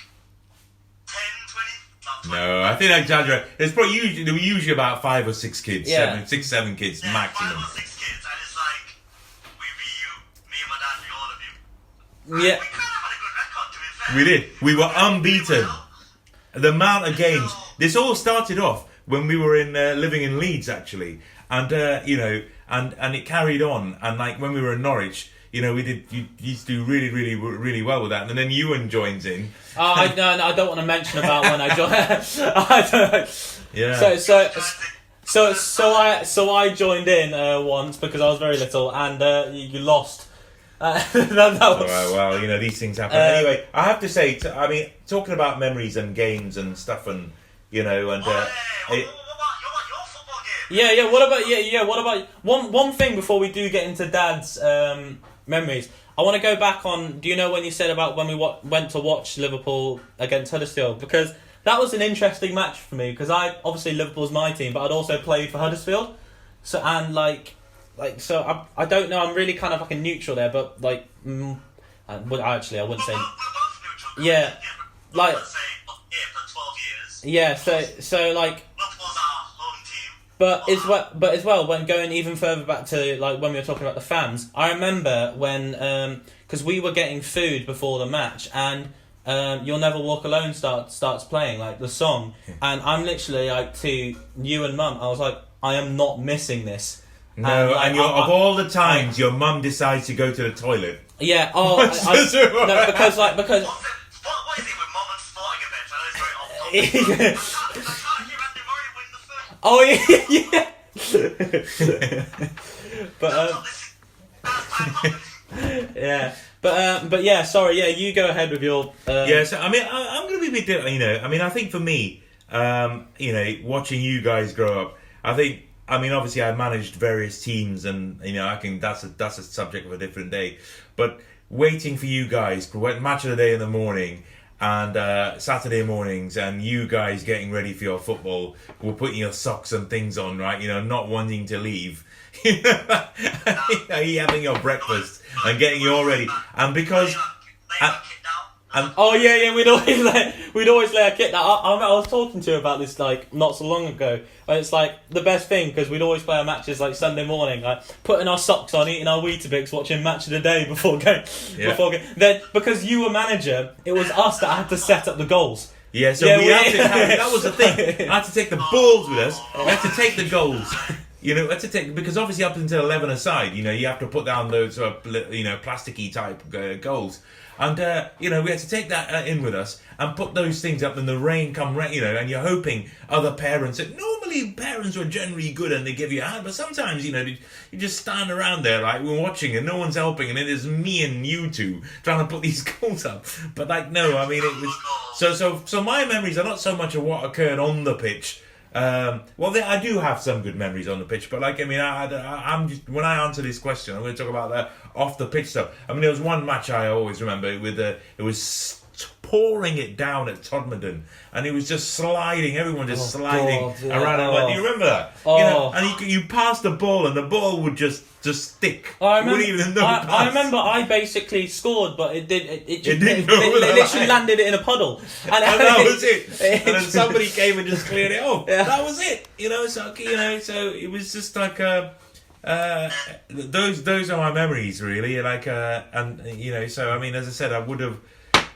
10, 20, not 20. No, I think I exaggerate. There's probably usually there were usually about five or six kids, Yeah. seven, six, seven kids yeah, maximum. five or six kids, and it's like we be you, me and my dad be all of you. Yeah. We kind of had a good record, to be fair. We did. We were unbeaten. Well, The amount of games. This all started off when we were in uh, living in Leeds, actually, and uh, you know, and and it carried on. And like when we were in Norwich, you know, we did you used to do really, really, really well with that. And then Ewan joins in. Oh, I, no, no, I don't want to mention about when I joined. I. Yeah. So, so, so, so I, so I joined in uh, once because I was very little, and uh, you, you lost. Uh, that, that was, right, well, you know these things happen. Um, anyway, I have to say, t- I mean, talking about memories and games and stuff, and you know, and Hey, uh, what, it, what, what about your, your football game? yeah, yeah. What about yeah, yeah? What about one one thing before we do get into Dad's um, memories? I want to go back on. Do you know when you said about when we wa- went to watch Liverpool against Huddersfield? Because that was an interesting match for me. Because I obviously Liverpool's my team, but I'd also played for Huddersfield. So and like, like so I I don't know. I'm really kind of like a neutral there, but like, mm, I would actually I wouldn't say We're, we're both neutral. Yeah, like- let's say here for 12 years. yeah. So so like Liverpool's our home team. But as well, but as well, when going even further back to like when we were talking about the fans, I remember when because we were getting food before the match, and um, "You'll Never Walk Alone" start starts playing like the song, and I'm literally like to you and Mum, I was like, I am not missing this. No, like, and you're, I- of all the times your mum decides to go to the toilet. Yeah. Oh, What's I, I- no, because like because What's it, what, what is it with mum and sporting events? I know it's very off topic. Yeah. I can't, I can't hear Andy Murray win the foot. oh yeah yeah. but um, Not this first time happening. yeah, but um, but yeah, sorry, yeah, you go ahead with your um, Yeah, so I mean, I, I'm going to be a bit. You know, I mean, I think for me, um, you know, watching you guys grow up, I think, I mean, obviously, I managed various teams, and you know, I can that's a that's a subject of a different day. But waiting for you guys, match of the day in the morning. And uh, Saturday mornings, and you guys getting ready for your football, we're putting your socks and things on, right? You know, not wanting to leave. you having your breakfast and getting you all ready. And because They Uh, got kicked down. And Oh yeah, yeah. We'd always let we'd always let a kid. I, I, I was talking to you about this like not so long ago, and it's like the best thing because we'd always play our matches like Sunday morning, like putting our socks on, eating our Weetabix, watching match of the day before going. Yeah. Before going. Then because you were manager, it was us that had to set up the goals. Yeah, so Yeah, we we- had to have, that was the thing. I had to take the balls with us. I had to take the goals. You know, to take because obviously up until eleven aside, you know, you have to put down those uh, pl- you know plasticky type uh, goals, and uh, you know we had to take that uh, in with us and put those things up in the rain come rain, you know, and you're hoping other parents. That normally, parents were generally good and they give you a hand, but sometimes you know you you just stand around there like we're watching and no one's helping, and it is me and you two trying to put these goals up. But like, no, I mean it was so so so. My memories are not so much of what occurred on the pitch. Um, well, there, I do have some good memories on the pitch, but like I mean, I, I, I'm just when I answer this question, I'm going to talk about the off the pitch stuff. I mean, there was one match I always remember with the it was pouring it down at Todmorden, and he was just sliding. Everyone just Oh, sliding God, yeah. around. Oh. Do you remember that? You know, Oh. and you you pass the ball, and the ball would just just stick. I remember. wouldn't even know I, I remember. I basically scored, but it did. It, it, just, It didn't it, it- it literally landed it in a puddle, and, and that was it. And then somebody came and just cleared it off. Yeah. That was it. You know, so you know, so it was just like uh, uh, those those are my memories really. Like uh, and you know, so I mean, as I said, I would have.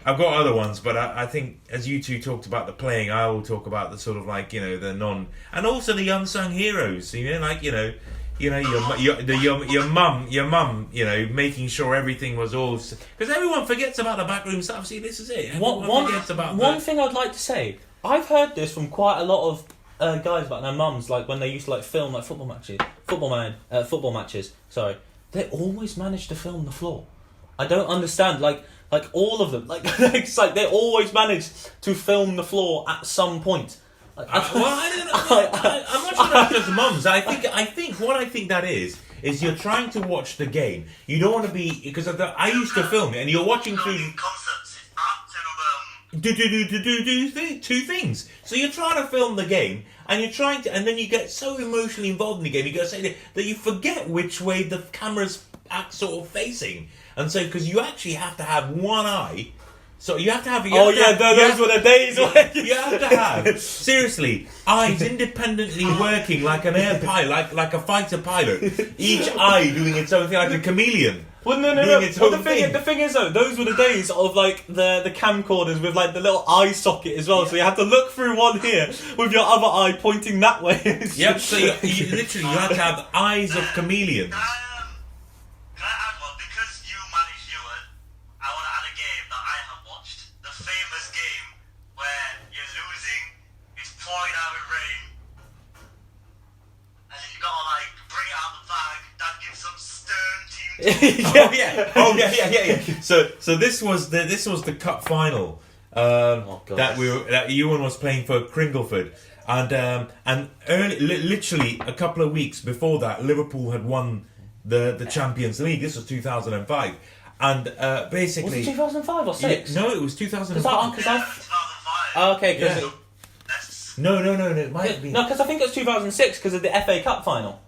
I've got other ones, but I, I think as you two talked about the playing, I will talk about the sort of like you know the non and also the unsung heroes. You know, like you know, you know your your the, your your mum your mum you know making sure everything was all because everyone forgets about the backroom stuff. See, this is it. One, Everyone one, forgets about one that. thing I'd like to say, I've heard this from quite a lot of uh, guys about their mums, like when they used to like film like football matches, football man, uh, football matches. Sorry, they always manage to film the floor. I don't understand, like like all of them, like it's like they always manage to film the floor at some point. Like, Uh, well, I don't know. I, I'm not sure that's just mums. I think I think what I think that is is you're trying to watch the game. You don't want to be because of the, I used to film it, and you're watching through. Filming concepts, it's acting um, do do do do do do th- two things. So you're trying to film the game, and you're trying to, and then you get so emotionally involved in the game, you got to say that, that you forget which way the camera's act sort of facing, and so because you actually have to have one eye. So you have to have. You oh have yeah, have- tho- those were the days. when- you have to have seriously eyes independently working like an air pilot, like like a fighter pilot. Each eye doing its own thing, like a chameleon. Well, no, no, no. its Well, the thing, thing. the thing is though, those were the days of like the the camcorders with like the little eye socket as well. So you had to look through one here with your other eye pointing that way. Yep. So you, you literally you have to have eyes of chameleons. Stern team. Oh yeah. Oh yeah, yeah, yeah, yeah. So so this was the this was the cup final. Um, Oh, that we were, that Ewan was playing for Cringleford, and um, and early, li- literally a couple of weeks before that, Liverpool had won the the Champions League. This was two thousand and five, and uh, was basically it 2005 or Yeah, six? no, it was two thousand and Because I, cause Yeah, 2005. oh, okay, because Yeah. No, no, no, no. It might be. no, because I think it was 2006 because of the FA Cup final.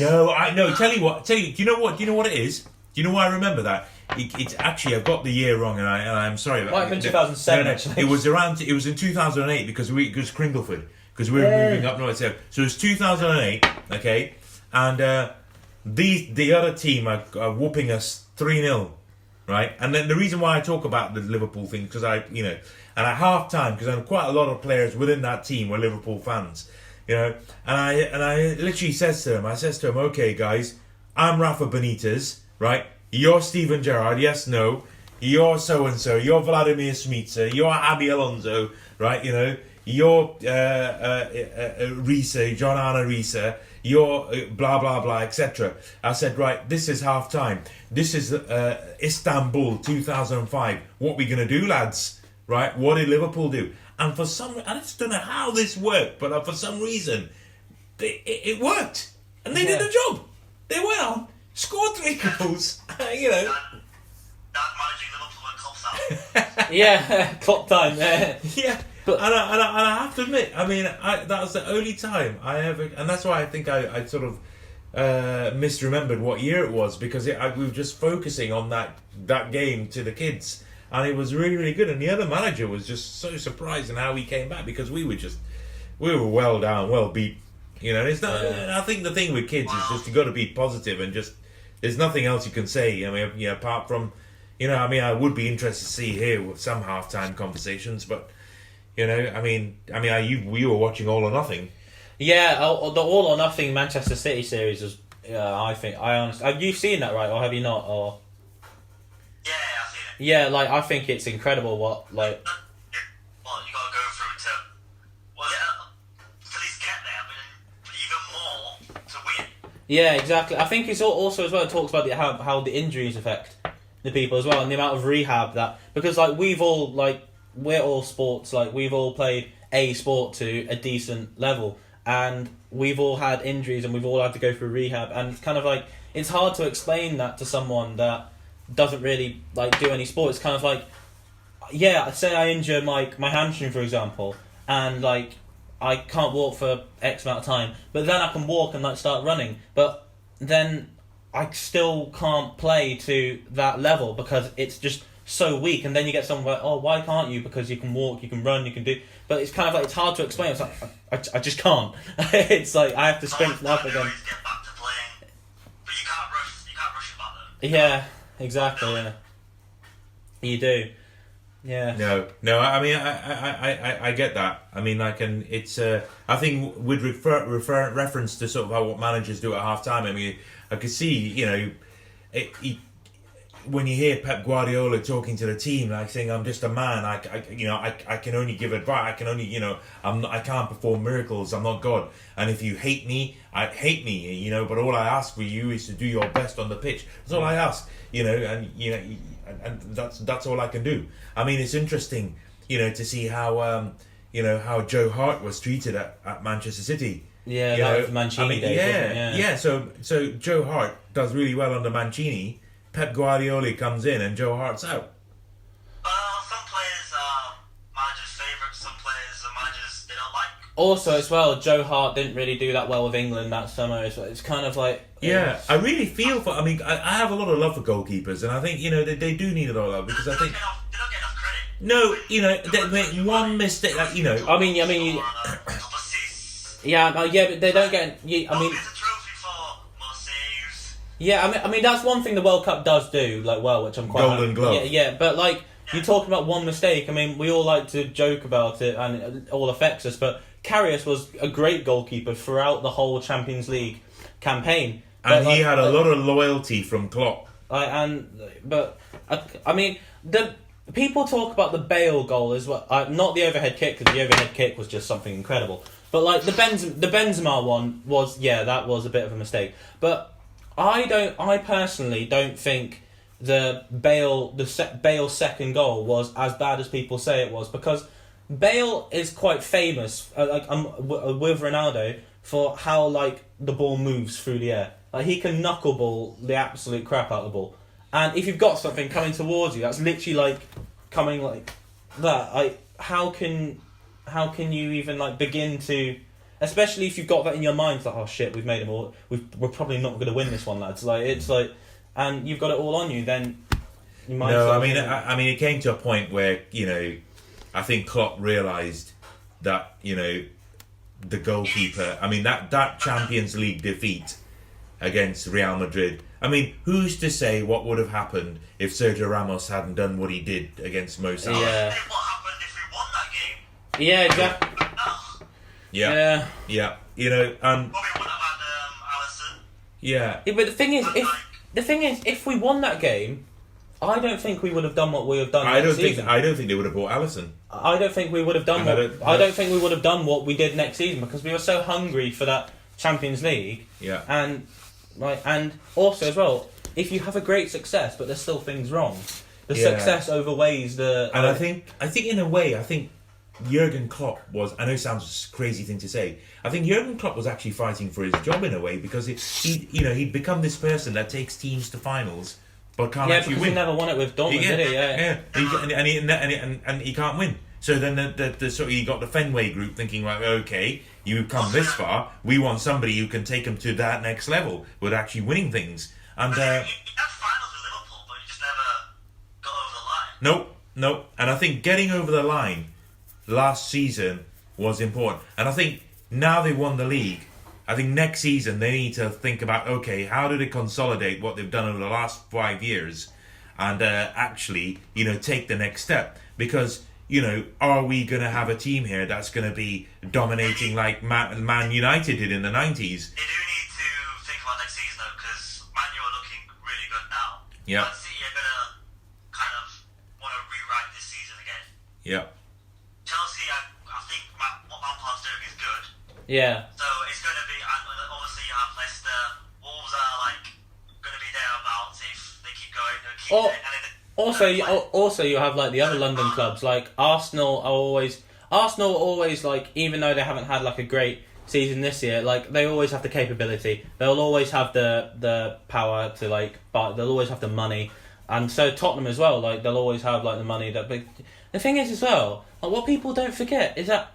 No, I no. Tell you what. Tell you. Do you know what? Do you know what it is? Do you know why I remember that? It, it's actually I've got the year wrong, and I and I'm sorry. about Might have been 2007, no, no, actually. It was around. It was in 2008 because we because Cringleford because we were Yeah. moving up north. So so it was 2008. Okay, and uh, the the other team are, are whooping us three 0 right? And then the reason why I talk about the Liverpool thing because I, you know, and at half time because I'm quite a lot of players within that team were Liverpool fans, you know, and I and I literally says to them, I says to them, okay, guys, I'm Rafa Benitez, right? You're Steven Gerrard, yes, no. You're so and so. You're Vladimir Smicer. You're Xabi Alonso, right? You know, you're uh, uh, uh, uh, Riise, John Arne Riise. You're uh, blah blah blah, etc. I said, right, this is half time. This is uh, Istanbul 2005. What we gonna do, lads? Right? What did Liverpool do? And for some, I just don't know how this worked, but uh, for some reason, they, it, it worked, and they did Yeah. the job. They went on, scored three goals. you know, that, that managing Liverpool and Cups out. Yeah, clock time. eh. yeah. But- and, I, and, I, and I have to admit, I mean, I, that was the only time I ever, and that's why I think I, I sort of uh, misremembered what year it was because it, I, we were just focusing on that that game to the kids, and it was really really good. And the other manager was just so surprised in how he came back because we were just we were well down, well beat. You know, it's not. Yeah. I think the thing with kids is just you got to be positive and just there's nothing else you can say. I mean, you know, apart from you know, I mean, I would be interested to see here with some halftime conversations, but you know, I mean, I mean, I, you we were watching All or Nothing. Yeah, oh, the All or Nothing Manchester City series was. Yeah, I think I honestly. Have you seen that right, or have you not? Or Yeah, I've seen it. Yeah, like I think it's incredible what like Well, you got to go through to, well, yeah, at least get there, but even more to win. Yeah, exactly. I think it's also as well. It talks about the, how how the injuries affect the people as well, and the amount of rehab that because like we've all like we're all sports like we've all played a sport to a decent level, and we've all had injuries and we've all had to go through rehab, and it's kind of like it's hard to explain that to someone that doesn't really like do any sport. It's kind of like yeah, say I injure my my hamstring for example, and like I can't walk for X amount of time, but then I can walk and like start running. But then I still can't play to that level because it's just so weak. And then you get someone like, oh, why can't you? Because you can walk, you can run, you can do. But it's kind of like it's hard to explain. It's like I, I, I just can't. it's like I have to strengthen up All you gotta do again. is get back to playing, but you can't rush. You can't rush it back then. Yeah, exactly. Yeah, you do. Yeah. No, no. I mean, I, I, I, I, get that. I mean, I can. It's. Uh, I think with refer, refer reference to sort of how what managers do at half time. I mean, I could see. You know, it, he, when you hear Pep Guardiola talking to the team, like saying, "I'm just a man. I, I you know, I, I can only give advice. I can only, you know, I'm I can't perform miracles. I'm not God. And if you hate me, I hate me. You know, but all I ask for you is to do your best on the pitch. That's all I ask. You know, and you know, and, that's that's all I can do. I mean, it's interesting, you know, to see how, um, you know, how Joe Hart was treated at, at Manchester City. Yeah, You know, Mancini I mean, days, yeah, wasn't? Yeah. So so Joe Hart does really well under Mancini. Pep Guardiola comes in and Joe Hart's out. Well, some players are managers' favourites. Some players are managers they don't like. Also, as well, Joe Hart didn't really do that well with England that summer. It's, it's kind of like Yeah, I really feel for. I mean, I, I have a lot of love for goalkeepers, and I think you know they, they do need a lot of love because I think get enough, they don't get enough credit. no, you know they make one mistake, like you know. I mean, I mean, you- Or, uh, top assists. yeah, yeah, but they don't get. You, I mean, there's a trophy for more saves. yeah, I mean, I mean that's one thing the World Cup does do like well, which I'm quite Golden Glove. Yeah, yeah, but like you're talking about one mistake. I mean, we all like to joke about it, and it all affects us. But Karius was a great goalkeeper throughout the whole Champions League campaign, And But, he like, had a like- lot of loyalty from Klopp. I, and but I, I mean the people talk about the Bale goal as well. Uh, not the overhead kick because the overhead kick was just something incredible. But like the Benz, the Benzema one was yeah that was a bit of a mistake. But I don't. I personally don't think the Bale the se- second goal was as bad as people say it was because Bale is quite famous uh, like um, w- with Ronaldo for how like the ball moves through the air. Like he can knuckleball the absolute crap out of the ball. And if you've got something coming towards you, that's literally like coming like that. Like how can how can you even like begin to especially if you've got that in your mind like oh shit we've made them all we've, we're probably not going to win this one lads like it's like and you've got it all on you then you might No, I mean, I, I mean, it came to a point where you know, I think Klopp realised that you know, the goalkeeper. I mean, that that Champions League defeat against Real Madrid. I mean, who's to say what would have happened if Sergio Ramos hadn't done what he did against Mo Salah? Yeah. What happened if we won that game? yeah exactly yeah, yeah. yeah. You know, and Well, wouldn't have had um, Alisson. yeah, Yeah, but the thing is if the thing is if we won that game I don't think we would have done what we have done I don't think. I don't think they would have bought Alisson. I don't think we would have done And I don't- I don't think we would have done what we did next season because we were so hungry for that Champions League Yeah, and like and also as well if you have a great success but there's still things wrong the Yeah. success overweighs the and I uh, think I think in a way I think Jurgen Klopp was. I know it sounds a crazy thing to say. I think Jurgen Klopp was actually fighting for his job in a way because it, he, you know, he'd become this person that takes teams to finals but can't yeah actually because win. he never won it with Dortmund yeah, did he yeah, yeah. He- and, and, he, and, he, and, and he can't win. So then the, the, the sort of you got the Fenway group thinking like, okay, you've come this far. We want somebody who can take them to that next level with actually winning things. And But uh, you, you had finals with Liverpool, but you just never got over the line. nope, no, and I think getting over the line last season was important. And I think now they won the league, I think next season they need to think about okay, how do they consolidate what they've done over the last five years, and uh, actually, you know, take the next step because. You know, are we going to have a team here that's going to be dominating like Man, Man United did in the 90s? They do need to think about next season though, because Man U are looking really good now. Yeah. Man City are gonna kind of want to rewrite this season again. Yeah. Chelsea, I, I think Ma- what Lampard's doing is good. Yeah. So it's going to be, obviously you have Leicester. Wolves are like going to be thereabouts if they keep going. Keep Oh. it, and then Also, you, al- also you have like the other London clubs, like Arsenal are always Arsenal are always like even though they haven't had like a great season this year, like they always have the capability. They'll always have the the power to like, but they'll always have the money, and so Tottenham as well. Like they'll always have like the money that. But the thing is as well, like what people don't forget is that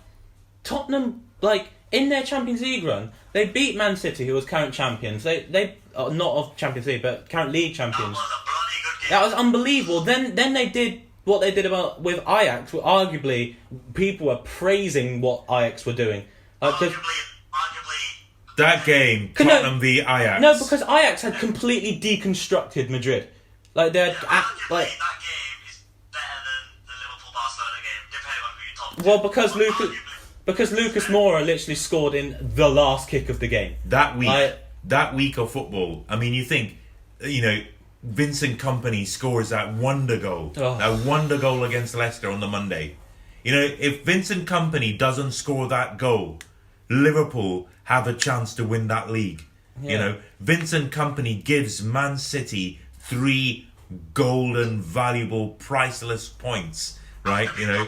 Tottenham, like in their Champions League run, they beat Man City, who was current champions. They they uh, not of Champions League, but current league that champions. was a bloody good game. That was unbelievable. Then then they did what they did about with Ajax. Where arguably, people were praising what Ajax were doing. Like, 'cause- arguably, arguably, That game, Can I- Tottenham v Ajax. no, because Ajax had completely deconstructed Madrid. Like they're yeah, at, like that game is better than the Liverpool Barcelona game, depending on who you talk to. well because But Lucas arguably- because Lucas Moura literally scored in the last kick of the game. that week, I- that week of football. I mean, you think, you know, Vincent Kompany scores that wonder goal, Oh. that wonder goal against Leicester on the Monday. You know, if Vincent Kompany doesn't score that goal, Liverpool have a chance to win that league. You know, Vincent Kompany gives Man City three golden, valuable, priceless points. Right? You know,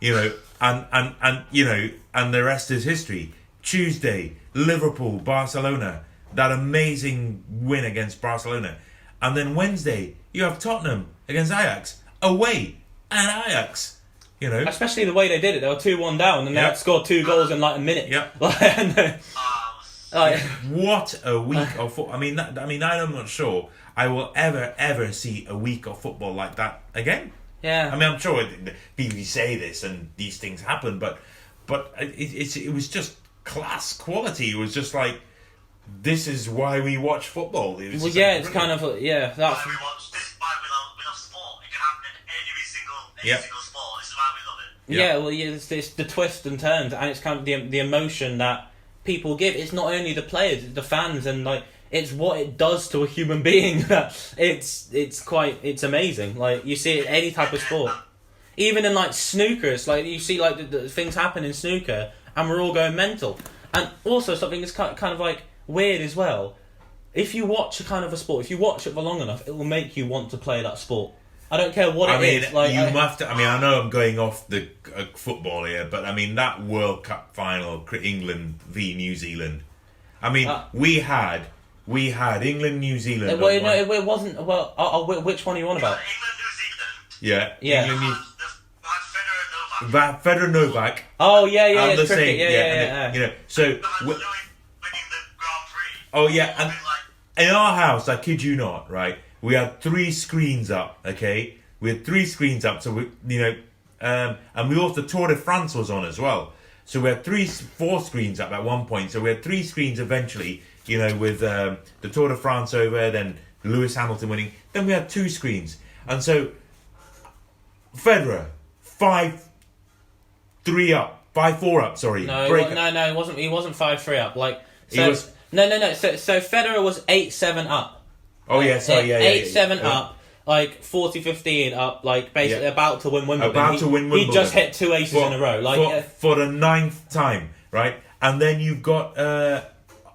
you know, and and and you know, and the rest is history. Tuesday, Liverpool, Barcelona, that amazing win against Barcelona, and then Wednesday you have Tottenham against Ajax away and Ajax. You know, Especially the way they did it. They were two one down and they had scored two goals in like a minute. Yeah. Like, and then- it was- like, what a week of football! I mean, that, I mean, I'm not sure I will ever ever see a week of football like that again. Yeah. I mean, I'm sure people say this and these things happen, but but it, it's it was just class quality. It was just like this is why we watch football. It was well, yeah, like it's kind of yeah. That's why we watch this is why we love, we love sport. It can happen in every single any Yeah. single sport. This is why we love it. Yeah, Yeah. well, yeah, it's, it's the twist and turns, and it's kind of the the emotion that people give. It's not only the players, it's the fans, and like it's what it does to a human being. It's it's quite it's amazing. Like you see it in any type of sport, even in like snooker. It's like you see like the, the things happen in snooker, and we're all going mental. And also something that's kind kind of like weird as well. If you watch a kind of a sport, if you watch it for long enough, it will make you want to play that sport. I don't care what I it mean, is. Like you I- must. I mean, I know I'm going off the uh, football here, but I mean that World Cup final, England v New Zealand. I mean, Uh, we had we had England, New Zealand. It, well, on no, it, it wasn't. Well, oh, oh, which one are you on about? England, New Zealand. yeah, Yeah. England, New- Had the, had Federer Novak. Va- Federer Novak. Oh yeah, yeah, and yeah, the cricket, same, yeah, yeah, and yeah, the- yeah. You know, so Had w- the Oh, yeah, and- in our house, I kid you not, right? We had three screens up, okay? We had three screens up, so we, you know, um, and we also Tour de France was on as well. So we had three, four screens up at one point. So we had three screens eventually, you know, with um, the Tour de France over, then Lewis Hamilton winning. Then we had two screens, and so Federer five, three up, five four up. Sorry, No, he break wa- no, no, he wasn't. He wasn't five three up. Like He was- no, no, no. So, so Federer was eight seven up. Oh yeah, sorry, yeah, yeah, eight yeah, seven yeah. up. Like 40-15 up, like basically Yeah. about to win Wimbledon. About he, to win Wimbledon. He just hit two aces in a row. Like for, uh, for the ninth time, right? And then you've got uh,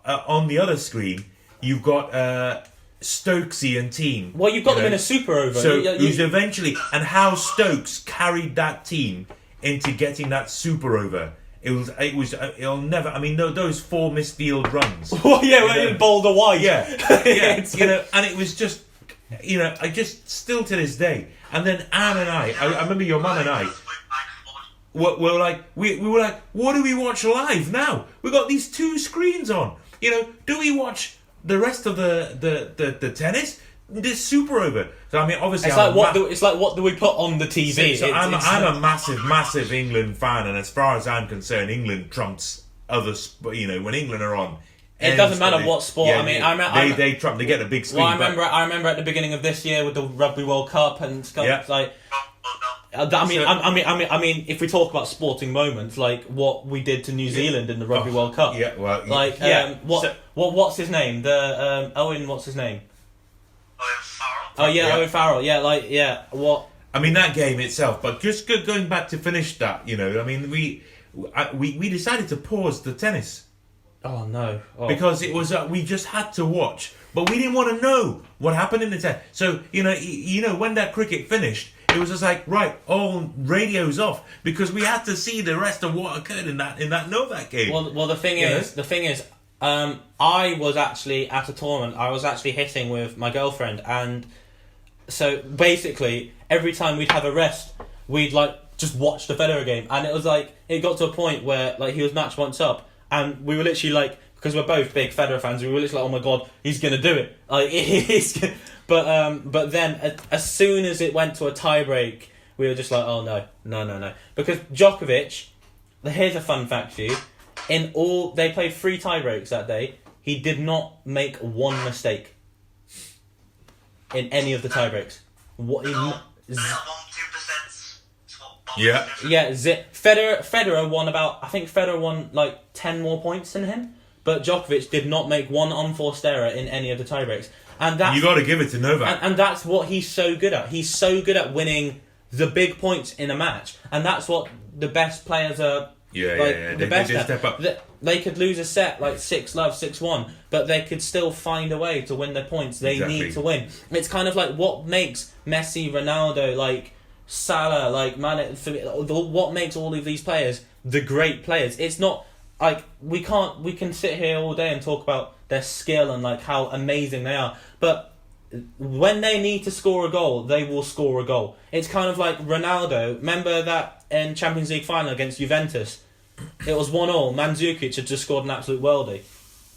uh, on the other screen, you've got uh, Stokesy and team. well, you've got you them know. in a super over. So You- you- who's eventually and how Stokes carried that team into getting that super over. It was it was uh, it'll never. I mean, no, those four misfield runs. well, yeah, You well, in Boulder White. Yeah, yeah, you know, and it was just, you know, I just still to this day. And then Anne and I, I, I remember your mum and I, just went back and were, were like, we, we were like, what do we watch live now? We got these two screens on. You know, do we watch the rest of the the, the, the tennis? this super over. So I mean, obviously, It's I'm like what ma- do, it's like what do we put on the TV? so It's- I'm, it's I'm a massive, massive England fan, and as far as I'm concerned, England trumps other. Sp- you know, when England are on, It doesn't matter what sport, I mean, I they they trump. They get a big screen. Well, I but- remember. I remember at the beginning of this year with the Rugby World Cup and stuff. Yeah. Like. I mean, So- I, I mean, I mean, I mean, if we talk about sporting moments, like what we did to New Zealand in the Rugby Oh, World Cup. Yeah, well, Like, yeah. um, what, So- what, what's his name? The um, Owen. What's his name? Oh, yeah, Farrell. Oh yeah, Yeah. Owen Farrell. Yeah, like yeah. What? I mean that game itself, but just going back to finish that, you know, I mean we I, we we decided to pause the tennis Oh no. Oh. because it was uh, we just had to watch, but we didn't want to know what happened in the tennis. So you know, y- you know when that cricket finished, it was just like right, all radios off because we had to see the rest of what occurred in that in that Novak game. Well, well, the thing You is, know? the thing is, um, I was actually at a tournament. I was actually hitting with my girlfriend, and so basically, every time we'd have a rest, we'd like just watch the Federer game, and it was like it got to a point where like he was match once up, and we were literally like because we're both big Federer fans, we were literally like, oh my god, he's gonna do it, like he's. But um, but then as soon as it went to a tiebreak, we were just like, oh no, no, no, no, because Djokovic. Here's a fun fact for you. In all, they played three tiebreaks that day. He did not make one mistake in any of the tiebreaks. What? He, No, z- have one, two percent. Yeah. yeah, Z- Federer. Federer won about. I think Federer won like ten more points than him, but Djokovic did not make one unforced error in any of the tiebreaks. and that's you got to give it to Novak. and, and that's what he's so good at. He's so good at winning the big points in a match, and that's what the best players are. Yeah, like, yeah, yeah. The They- best they step up. They, they could lose a set like six love, six one, but they could still find a way to win their points. They Exactly. need to win. It's kind of like what makes Messi, Ronaldo, like Salah, like Man, what makes all of these players the great players. It's not like we can't we can sit here all day and talk about their skill and like how amazing they are, but when they need to score a goal, they will score a goal. It's kind of like Ronaldo. Remember that in Champions League final against Juventus, it was one all. Mandzukic had just scored an absolute worldie.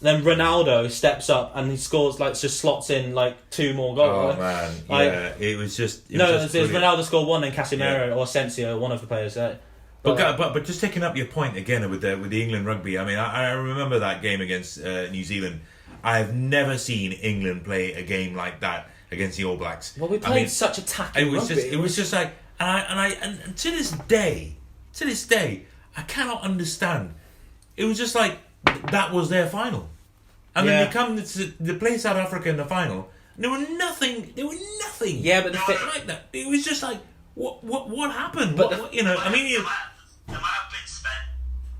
Then Ronaldo steps up and he scores like just slots in like two more goals. oh man, Like- yeah, it was just it no, was it was. Ronaldo scored one and Casemiro or Asensio, one of the players. Uh, But, gu- but but just taking up your point again with the with the England rugby. I mean, I, I remember that game against uh, New Zealand. I've never seen England play a game like that against the All Blacks. well, we I played mean, such attacking it was rugby. just it was just like and I and I and, to this day, to this day, I cannot understand. It was just like that was their final, and then they come to they play South Africa in the final. And there were nothing. There were nothing. Yeah, but the like, like that. It was just like what what what happened? But What, the- what- you know, I mean, you, they might have been spent.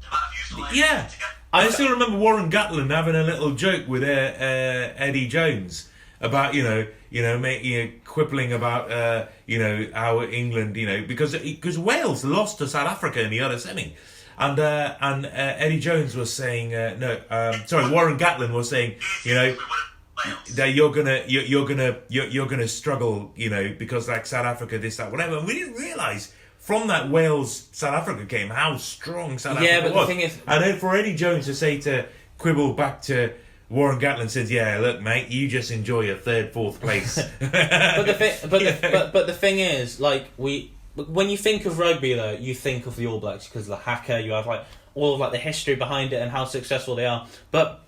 They might have used the Yeah. to get. I still remember Warren Gatland having a little joke with uh, uh, Eddie Jones about you know you know making you know, quibbling about uh, you know how England you know because because Wales lost to South Africa in the other semi. And uh, and uh, Eddie Jones was saying uh, no, um, sorry, Warren Gatland was saying, you know, we would have Wales. that you're gonna you're, you're gonna you're, you're gonna struggle, you know, because like South Africa, this that whatever. And we didn't realize from that Wales South Africa game how strong South Yeah, Africa but the was. thing is- and then for Eddie Jones to say to quibble back to Warren Gatland says, "Yeah, look, mate, you just enjoy a third, fourth place." but the thing, but, Yeah. the, but but the thing is, like we, when you think of rugby though, you think of the All Blacks because the haka you have like all of like the history behind it and how successful they are. But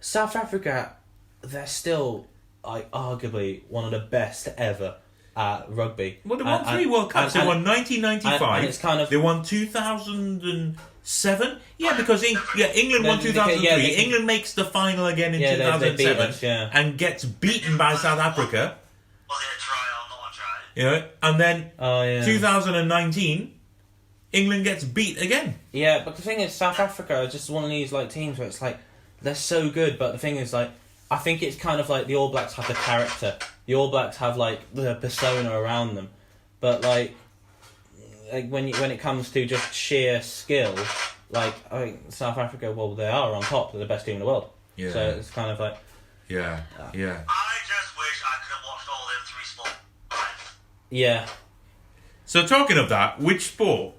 South Africa, they're still like arguably one of the best ever at rugby. well, they won And- three World Cups. and- they won 1995. and- and it's kind of- they won 2007. Yeah, ah. because Eng- yeah, England won They- they- 2003. yeah, they- England makes the final again in Yeah, they- they beat 2007 us, yeah. and gets beaten by South Africa. Was it try or not a try? You know, and then Oh yeah. 2019, England gets beat again. Yeah, but the thing is, South Africa are just one of these like teams where it's like they're so good, but the thing is, like, I think it's kind of like the All Blacks have the character. The All Blacks have like the persona around them, but like, like when you, when it comes to just sheer skill, like I think South Africa, well, they are on top. They're the best team in the world. Yeah. So it's kind of like, Yeah, yeah. I just wish I could have watched all them three sports yeah, So talking of that, which sport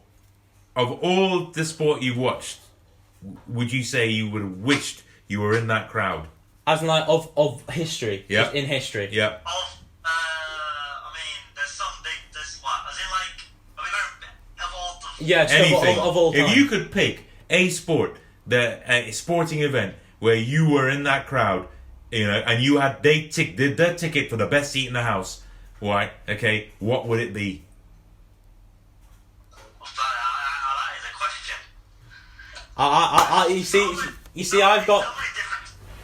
of all the sport you've watched would you say you would have wished you were in that crowd? As in, like, of, of history. Yeah. In history. Yeah. Of, uh, I mean, there's some big, there's what, as in, like, are we going of all time? Yeah, just Anything. Of, of, all time. If you could pick a sport, the a sporting event where you were in that crowd, you know, and you had, they tick, did their ticket for the best seat in the house, right? Okay, what would it be? I, I, I, you see, you see, I've got.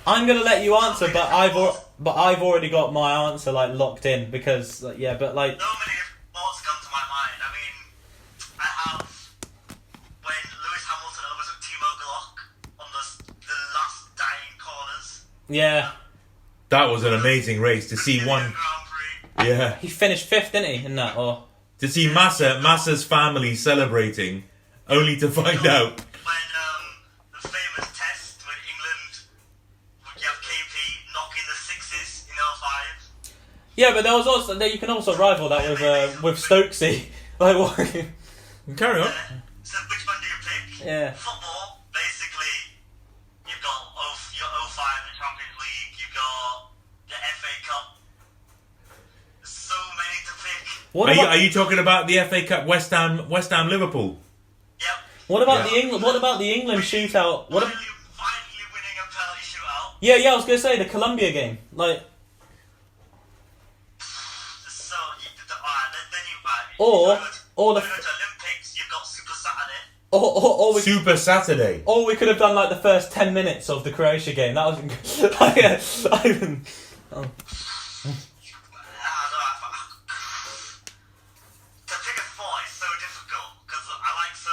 So many different. I'm gonna let you answer, but I've al- but I've already got my answer like locked in because like, yeah, but like So many different thoughts come to my mind. I mean, I have when Lewis Hamilton overtook Timo Glock on the the last dying corners. yeah, That was an amazing race to see one. Yeah, he finished fifth, didn't he? In that or to see Massa Massa's family celebrating, only to find out. Yeah, but there was also there you can also rival that with uh, with Stokesy. Like what? Carry on. So which one do you pick? Yeah. Football, basically, you've got oh, your 05 the Champions League, you've got the FA Cup. There's so many to pick. What Are you, are you talking about the FA Cup West Ham West Ham Liverpool? Yep. what about Yeah. the England? What about the England shootout? What? ab- finally, finally winning a penalty shootout. yeah, yeah, I was gonna say the Colombia game. Like Or- you or the you go to Olympics, you've got Super Saturday. or or, or we. Super Saturday. Or we could have done like the first ten minutes of the Croatia game. That was like, yeah, I even- I don't I- I- to pick a sport so difficult because I like so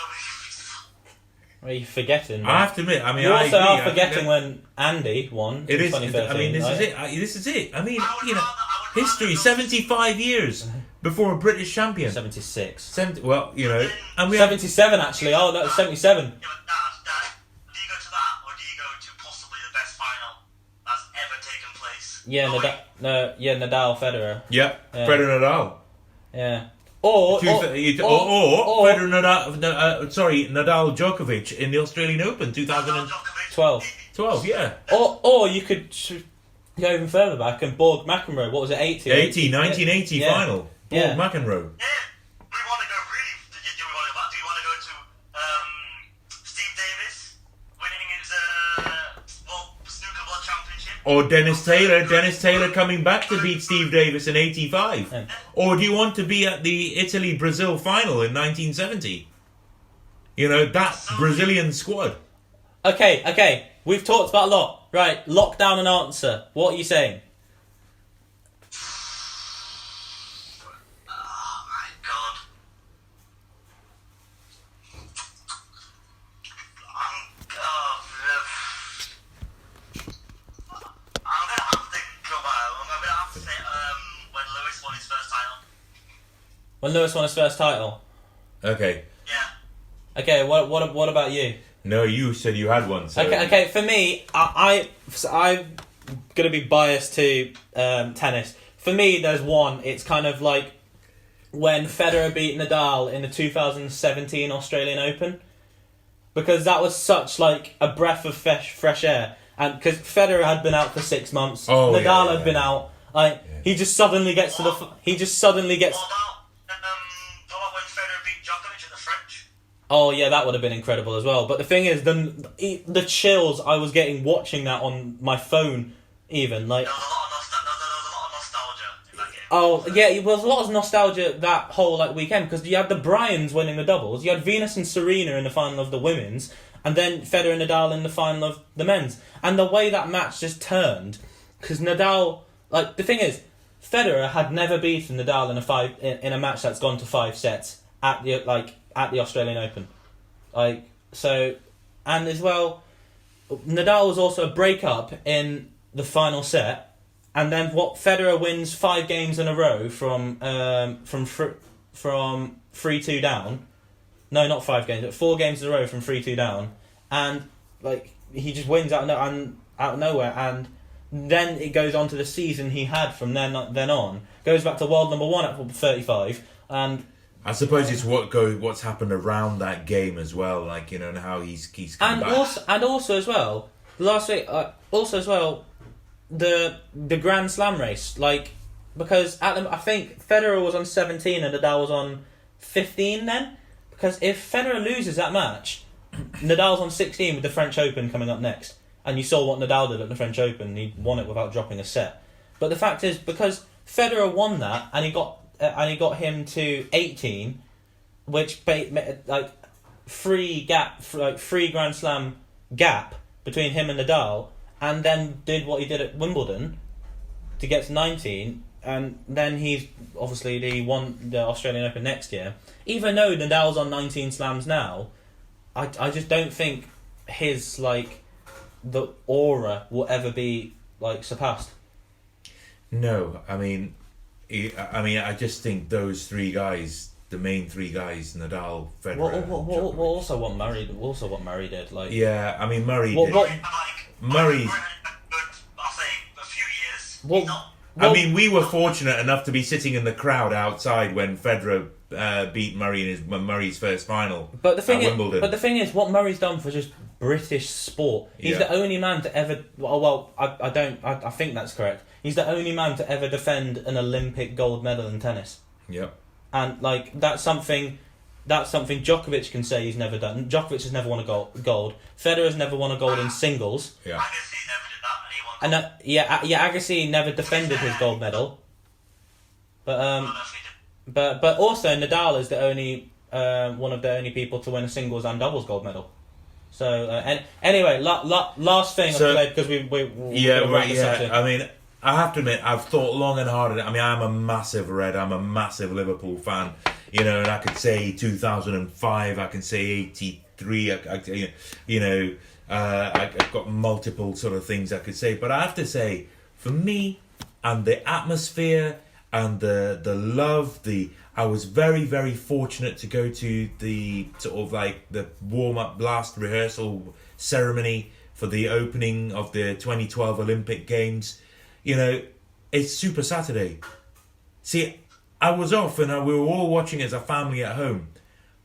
many. Are you forgetting? I have to admit, I mean, you I also agree, are I- forgetting when Andy won. It in is. 2013, I mean, this is it. I, this is it. I mean, I you know, rather- history. Seventy-five years before a British champion. 76. Seventy. Well, you know, and we have 77 actually. Oh, that was 77. Yeah, but that, that, do you go to that or do you go to possibly the best final that's ever taken place? Yeah, Oh, Nadal, no, yeah, Nadal, Federer. yeah, Yeah. Federer Nadal. Yeah. Or, Two- or, or, or, or, or- Federer Nadal. no, Uh, sorry, Nadal Djokovic in the Australian Open, two thousand Nadal, Twelve. twelve. Yeah, or, or you could go even further back and Borg McEnroe. What was it? 80? 80, 1980 Yeah. final. Paul Yeah. McEnroe. Yeah, we want to go really. Do you, do we want to? Do you want to go to um, Steve Davis winning his uh, world snooker world championship? Or Dennis Taylor. Dennis Taylor coming back to beat Steve Davis in '85. Yeah. Or do you want to be at the Italy Brazil final in 1970? You know that Brazilian squad. Okay, okay. We've talked about a lot. Right, lock down an answer. What are you saying? When Lewis won his first title. Okay. Yeah. Okay, what what what about you? No, you said you had one. So. Okay, okay. For me, I, I so I'm gonna be biased to um, tennis. For me, there's one. It's kind of like when Federer beat Nadal in the 2017 Australian Open, because that was such like a breath of fresh fresh air. And because Federer had been out for six months, Oh, Nadal yeah, had yeah, been yeah. out. Like he just suddenly gets to the he just suddenly gets. Oh yeah, that would have been incredible as well. But the thing is, the the chills I was getting watching that on my phone, even like. There was a lot of nostalgia. There was, there was a lot of nostalgia in that game. Oh yeah, it was a lot of nostalgia that whole like weekend because you had the Bryans winning the doubles, you had Venus and Serena in the final of the women's, and then Federer and Nadal in the final of the men's. And the way that match just turned, because Nadal, like the thing is, Federer had never beaten Nadal in a five in, in a match that's gone to five sets at the like at the Australian Open, like so, and as well, Nadal was also a breakup in the final set, and then what Federer wins five games in a row from um, from fr- from three two down. No, not five games, but four games in a row from three two down, and like he just wins out of, no- and out of nowhere, and then it goes on to the season he had from then then on. Goes back to world number one at thirty five, and I suppose it's what go what's happened around that game as well, like you know, and how he's he's come and back. also and also as well last week uh, also as well the the Grand Slam race like because at the, I think Federer was on seventeen and Nadal was on fifteen then because if Federer loses that match, Nadal's on 16 with the French Open coming up next, and you saw what Nadal did at the French Open. He won it without dropping a set. But the fact is, because Federer won that, and he got and he got him to 18, which like free gap, like free Grand Slam gap between him and Nadal, and then did what he did at Wimbledon to get to 19, and then he's obviously the won the Australian Open next year. Even though Nadal's on 19 slams now, I, I just don't think his like the aura will ever be like surpassed. No, I mean, I I mean, I just think those three guys, the main three guys, Nadal, Federer, Well, well, well, Djokovic. well, also what Murray also what Murray did like yeah, I mean Murray. Well, did. well- Like, Murray's- Murray had a good, I'll say, a few years. Well, not. well- I mean, we were fortunate enough to be sitting in the crowd outside when Federer uh, beat Murray in his Murray's first final. But the thing at is, Wimbledon. but the thing is, what Murray's done for just British sport. He's Yeah. the only man to ever. Well, well I, I don't. I, I think that's correct. He's the only man to ever defend an Olympic gold medal in tennis, Yeah. and like that's something. That's something Djokovic can say he's never done. Djokovic has never won a gold. Gold. Federer's never won a gold in singles. Yeah. Agassi never did that, and he won. And uh, yeah, yeah, Agassi never defended his gold medal. But um, don't know if he did. but but also Nadal is the only um, one of the only people to win a singles and doubles gold medal. So uh, and anyway, la, la, last thing So- because we we we're Yeah, this yeah. I mean, I have to admit, I've thought long and hard. I mean, I'm a massive Red. I'm a massive Liverpool fan. You know, and I could say 2005. I can say 83. I, I, you know, uh, I, I've got multiple sort of things I could say. But I have to say, for me, and the atmosphere and the the love, the I was very very fortunate to go to the sort of like the warm up blast rehearsal ceremony for the opening of the 2012 Olympic Games. You know, it's Super Saturday. See, I was off and I, we were all watching as a family at home.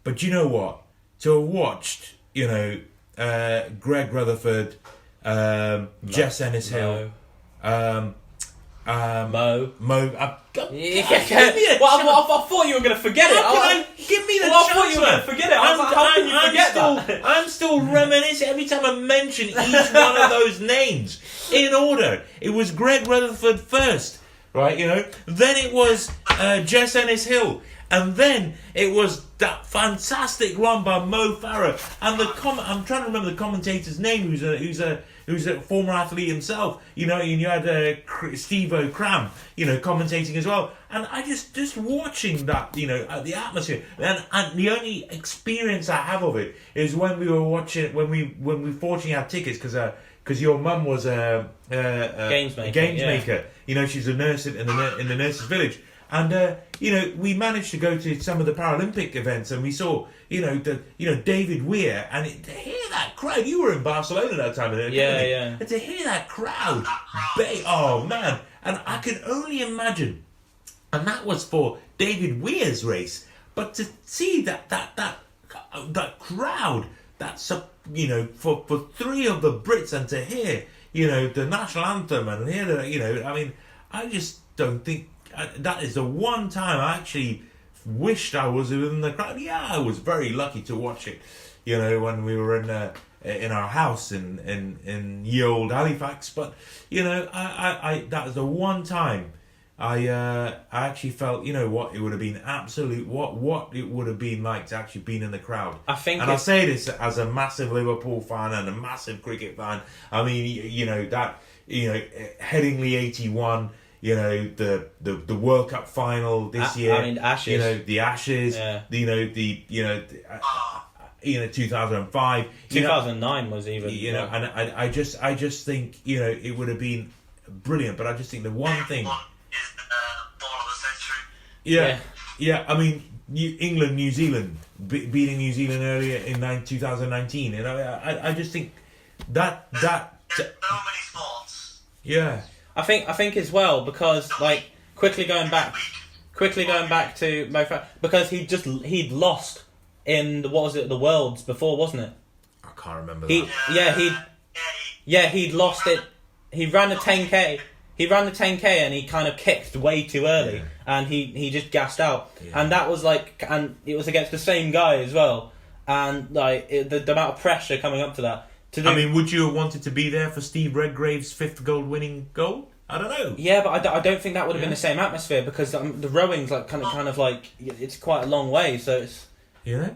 But you know what? To have watched, you know, uh, Greg Rutherford, um, Jess Ennis Hill, um, um, Mo. Mo. I, God, Yeah, give me a well, I. I, I thought you were going to forget it. How I, I- give me the Well, I thought you were gonna man. forget it. I was like, how can you forget still, that? I'm still reminiscing every time I mention each one of those names in order. It was Greg Rutherford first, right? You know, then it was uh, Jess Ennis Hill, and then it was that fantastic run by Mo Farah. And the com- I'm trying to remember the commentator's name, who's a who's a who's a former athlete himself. You know, and you had uh, Steve O'Cram, you know, commentating as well. And I just just watching that, you know, the atmosphere. And, and the only experience I have of it is when we were watching when we when we fortunately had tickets because. Uh, because your mum was a, a, a Games maker, games yeah. maker. You know, she's a nurse in the in the nurses' village, and uh, you know, we managed to go to some of the Paralympic events, and we saw, you know, the you know David Weir, and it, to hear that crowd. You were in Barcelona that time, Yeah, yeah. And to hear that crowd, ba- oh man, and I can only imagine, and that was for David Weir's race, but to see that that that that crowd, that you know, for for three of the Brits, and to hear, you know, the national anthem, and hear the, you know, I mean, I just don't think that is the one time I actually wished I was in the crowd. Yeah, I was very lucky to watch it. You know, when we were in uh, in our house in in in ye old Halifax, but you know, I I, I that was the one time. I uh, I actually felt, you know what, it would have been absolute what what it would have been like to actually been in the crowd. I think and I say this as a massive Liverpool fan and a massive cricket fan. I mean, you, you know that you know Headingley eighty one. You know the, the the World Cup final this A- year. I mean, Ashes. You know the Ashes. Yeah. the- You know the you know the, uh, you know two thousand and five. 2009 was even. You know, and I I just I just think you know it would have been brilliant. But I just think the one thing. One is uh, ball of the century. Yeah, yeah. I mean, New, England, New Zealand, be- beating New Zealand earlier in nine, 2019. You know, I, I just think that that There's so many sports. yeah, I think I think as well because like quickly going back, quickly going back to Mo Farah because he just he'd lost in the what was it the worlds before wasn't it? I can't remember He that. yeah he Yeah, he, yeah he'd lost it. He ran a 10k. He ran the 10k and he kind of kicked way too early, Yeah. and he he just gassed out, Yeah. and that was like, and it was against the same guy as well, and like it, the, the amount of pressure coming up to that. To do, I mean, would you have wanted to be there for Steve Redgrave's fifth gold-winning goal? I don't know. Yeah, but I, d- I don't think that would have been the same atmosphere because um, the rowing's like kind of kind of like it's quite a long way, so it's You know,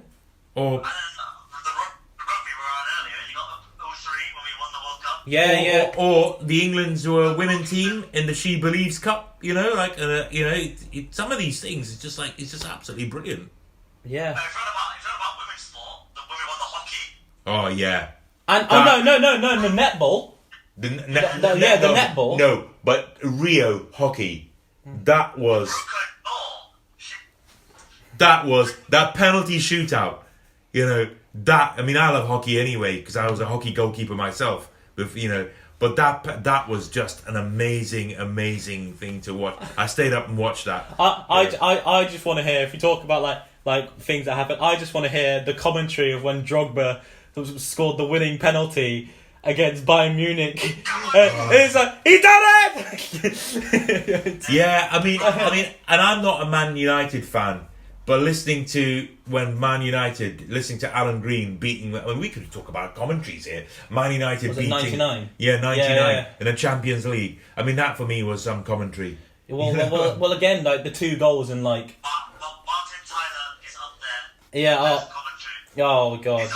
or And then the rugby we were on earlier, you got 03 when we won the World Cup. yeah, or, yeah. or, or the England's uh, women team in the She Believes Cup. You know, like uh, you know, it, it, some of these things. It's just like it's just absolutely brilliant. Yeah. Now, if about, if you're on about women's sport, the, when won the hockey, Oh yeah, And oh no no no no the netball. the, ne- The- the- yeah, the no, netball. No, but Rio hockey. That was Brooke Law, she that was that penalty shootout. You know that. I mean, I love hockey anyway because I was a hockey goalkeeper myself. With you know, but that that was just an amazing, amazing thing to watch. I stayed up and watched that. I, I, I, I just want to hear if you talk about like like things that happen. I just want to hear the commentary of when Drogba scored the winning penalty against Bayern Munich. Uh, it's like he done it. Yeah, I mean, I mean, and I'm not a Man United fan, but listening to when Man United, listening to Alan Green beating, I mean, we could talk about commentaries here. Man United Was beating 99? Yeah, ninety nine Yeah, yeah. in the Champions League. I mean, that for me was some commentary. well, well, well, well, again, like the two goals and like Ma- Ma- Martin Tyler is up there. yeah, Best oh, commentary. oh god,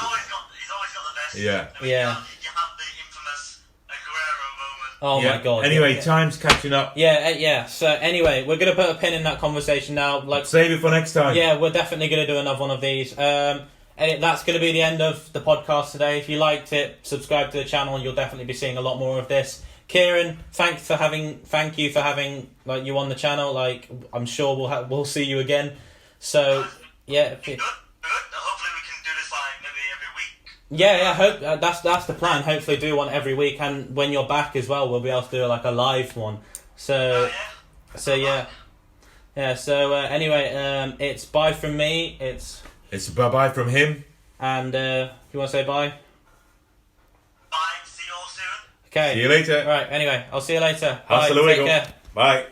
Yeah. I mean, Yeah. You, have, the infamous Aguero moment. oh yeah. my god. Anyway, yeah. time's catching up. Yeah, uh, yeah. So anyway, we're gonna put a pin in that conversation now. Like, Save it for next time. yeah, we're definitely gonna do another one of these. Um, and it, that's gonna be the end of the podcast today. If you liked it, subscribe to the channel. You'll definitely be seeing a lot more of this. Ciaran, thanks for having, thank you for having like you on the channel. Like, I'm sure we'll ha- we'll see you again. So yeah, if you- Good, good. Hopefully we can do this like maybe every week. Yeah, yeah. Hope uh, that's that's the plan. Hopefully, do one every week, and when you're back as well, we'll be able to do like a live one. So. Oh yeah. So yeah, yeah. So uh, anyway, um, it's bye from me. It's It's bye bye from him. and uh, you want to say bye? Bye. See you all soon. Okay. See you later. Right. Anyway, I'll see you later. Hasta Bye. Take care. Bye.